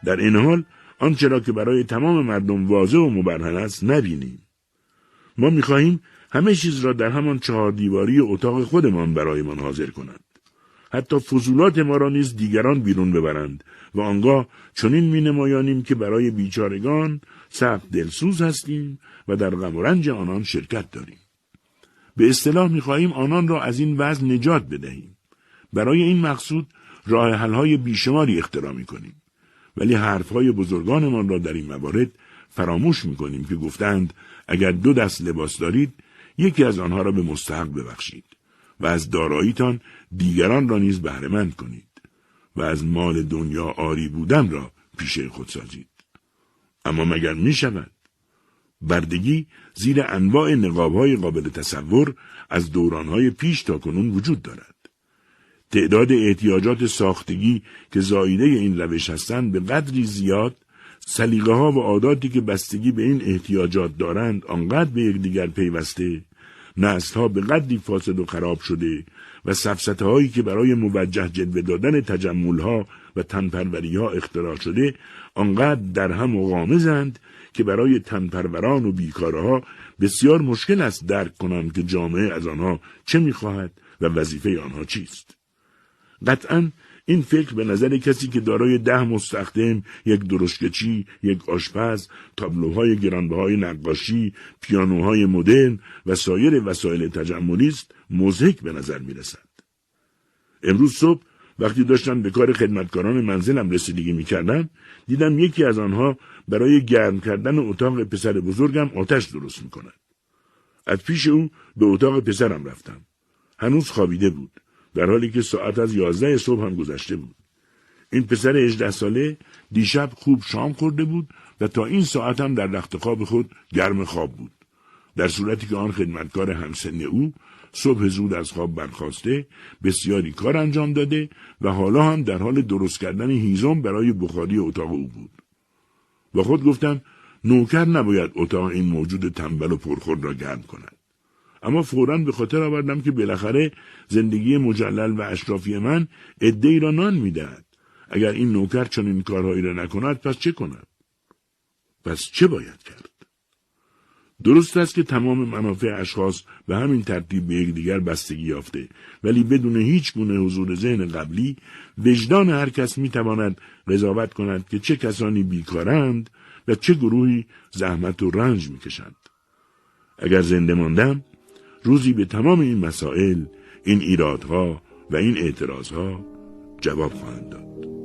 در این حال آنچه را که برای تمام مردم واضح و مبرهن است نبینیم ما می‌خواهیم همه چیز را در همان چهار دیواری اتاق خودمان برایمان حاضر کنند حتی فضولات ما را نیز دیگران بیرون ببرند و آنگاه چنین می نمایانیم که برای بیچارگان سخت دلسوز هستیم و در غم و رنج آنان شرکت داریم. به اصطلاح خواهیم آنان را از این وضع نجات بدهیم. برای این مقصود راه حلهای بیشماری اختراع می کنیم. ولی حرفهای بزرگانمان را در این موارد فراموش می کنیم که گفتند اگر دو دست لباس دارید یکی از آنها را به مستحق ببخشید و از داراییتان دیگران را نیز بهرهمند کنید و از مال دنیا آری بودن را پیشه خود سازید. اما مگر می شود؟ بردگی زیر انواع نقابهای قابل تصور از دورانهای پیش تا کنون وجود دارد. تعداد احتیاجات ساختگی که زایده این روش هستند به قدری زیاد سلیقه ها و عاداتی که بستگی به این احتیاجات دارند آنقدر به یکدیگر پیوسته نسل ها به قدری فاسد و خراب شده و سفسته هایی که برای موجه جلوه دادن تجمل ها و تنپروری ها اختراع شده آنقدر در هم غامزند که برای تنپروران و بیکارها بسیار مشکل است درک کنند که جامعه از آنها چه می‌خواهد و وظیفه آنها چیست. قطعا این فکر به نظر کسی که دارای ده مستخدم، یک درشکچی، یک آشپز، تابلوهای گرانبهای نقاشی، پیانوهای مدرن و سایر وسایل تجملی است، مزهک به نظر می رسد. امروز صبح وقتی داشتم به کار خدمتکاران منزلم رسیدگی می کردم، دیدم یکی از آنها برای گرم کردن اتاق پسر بزرگم آتش درست می کند. از پیش او به اتاق پسرم رفتم. هنوز خوابیده بود. در حالی که ساعت از یازده صبح هم گذشته بود. این پسر هجده ساله دیشب خوب شام خورده بود و تا این ساعت هم در رخت خواب خود گرم خواب بود. در صورتی که آن خدمتکار همسن او صبح زود از خواب برخواسته بسیاری کار انجام داده و حالا هم در حال درست کردن هیزم برای بخاری اتاق او بود. با خود گفتم نوکر نباید اتاق این موجود تنبل و پرخور را گرم کند. اما فورا به خاطر آوردم که بالاخره زندگی مجلل و اشرافی من ای را نان می‌دهد. اگر این نوکر چنین کارهایی را نکند پس چه کند؟ پس چه باید کرد؟ درست است که تمام منافع اشخاص به همین ترتیب به یکدیگر بستگی یافته ولی بدون هیچ گونه حضور ذهن قبلی وجدان هر کس می‌تواند قضاوت کند که چه کسانی بیکارند و چه گروهی زحمت و رنج می‌کشند. اگر زنده ماندم روزی به تمام این مسائل این ایرادها و این اعتراضها جواب خواهند داد.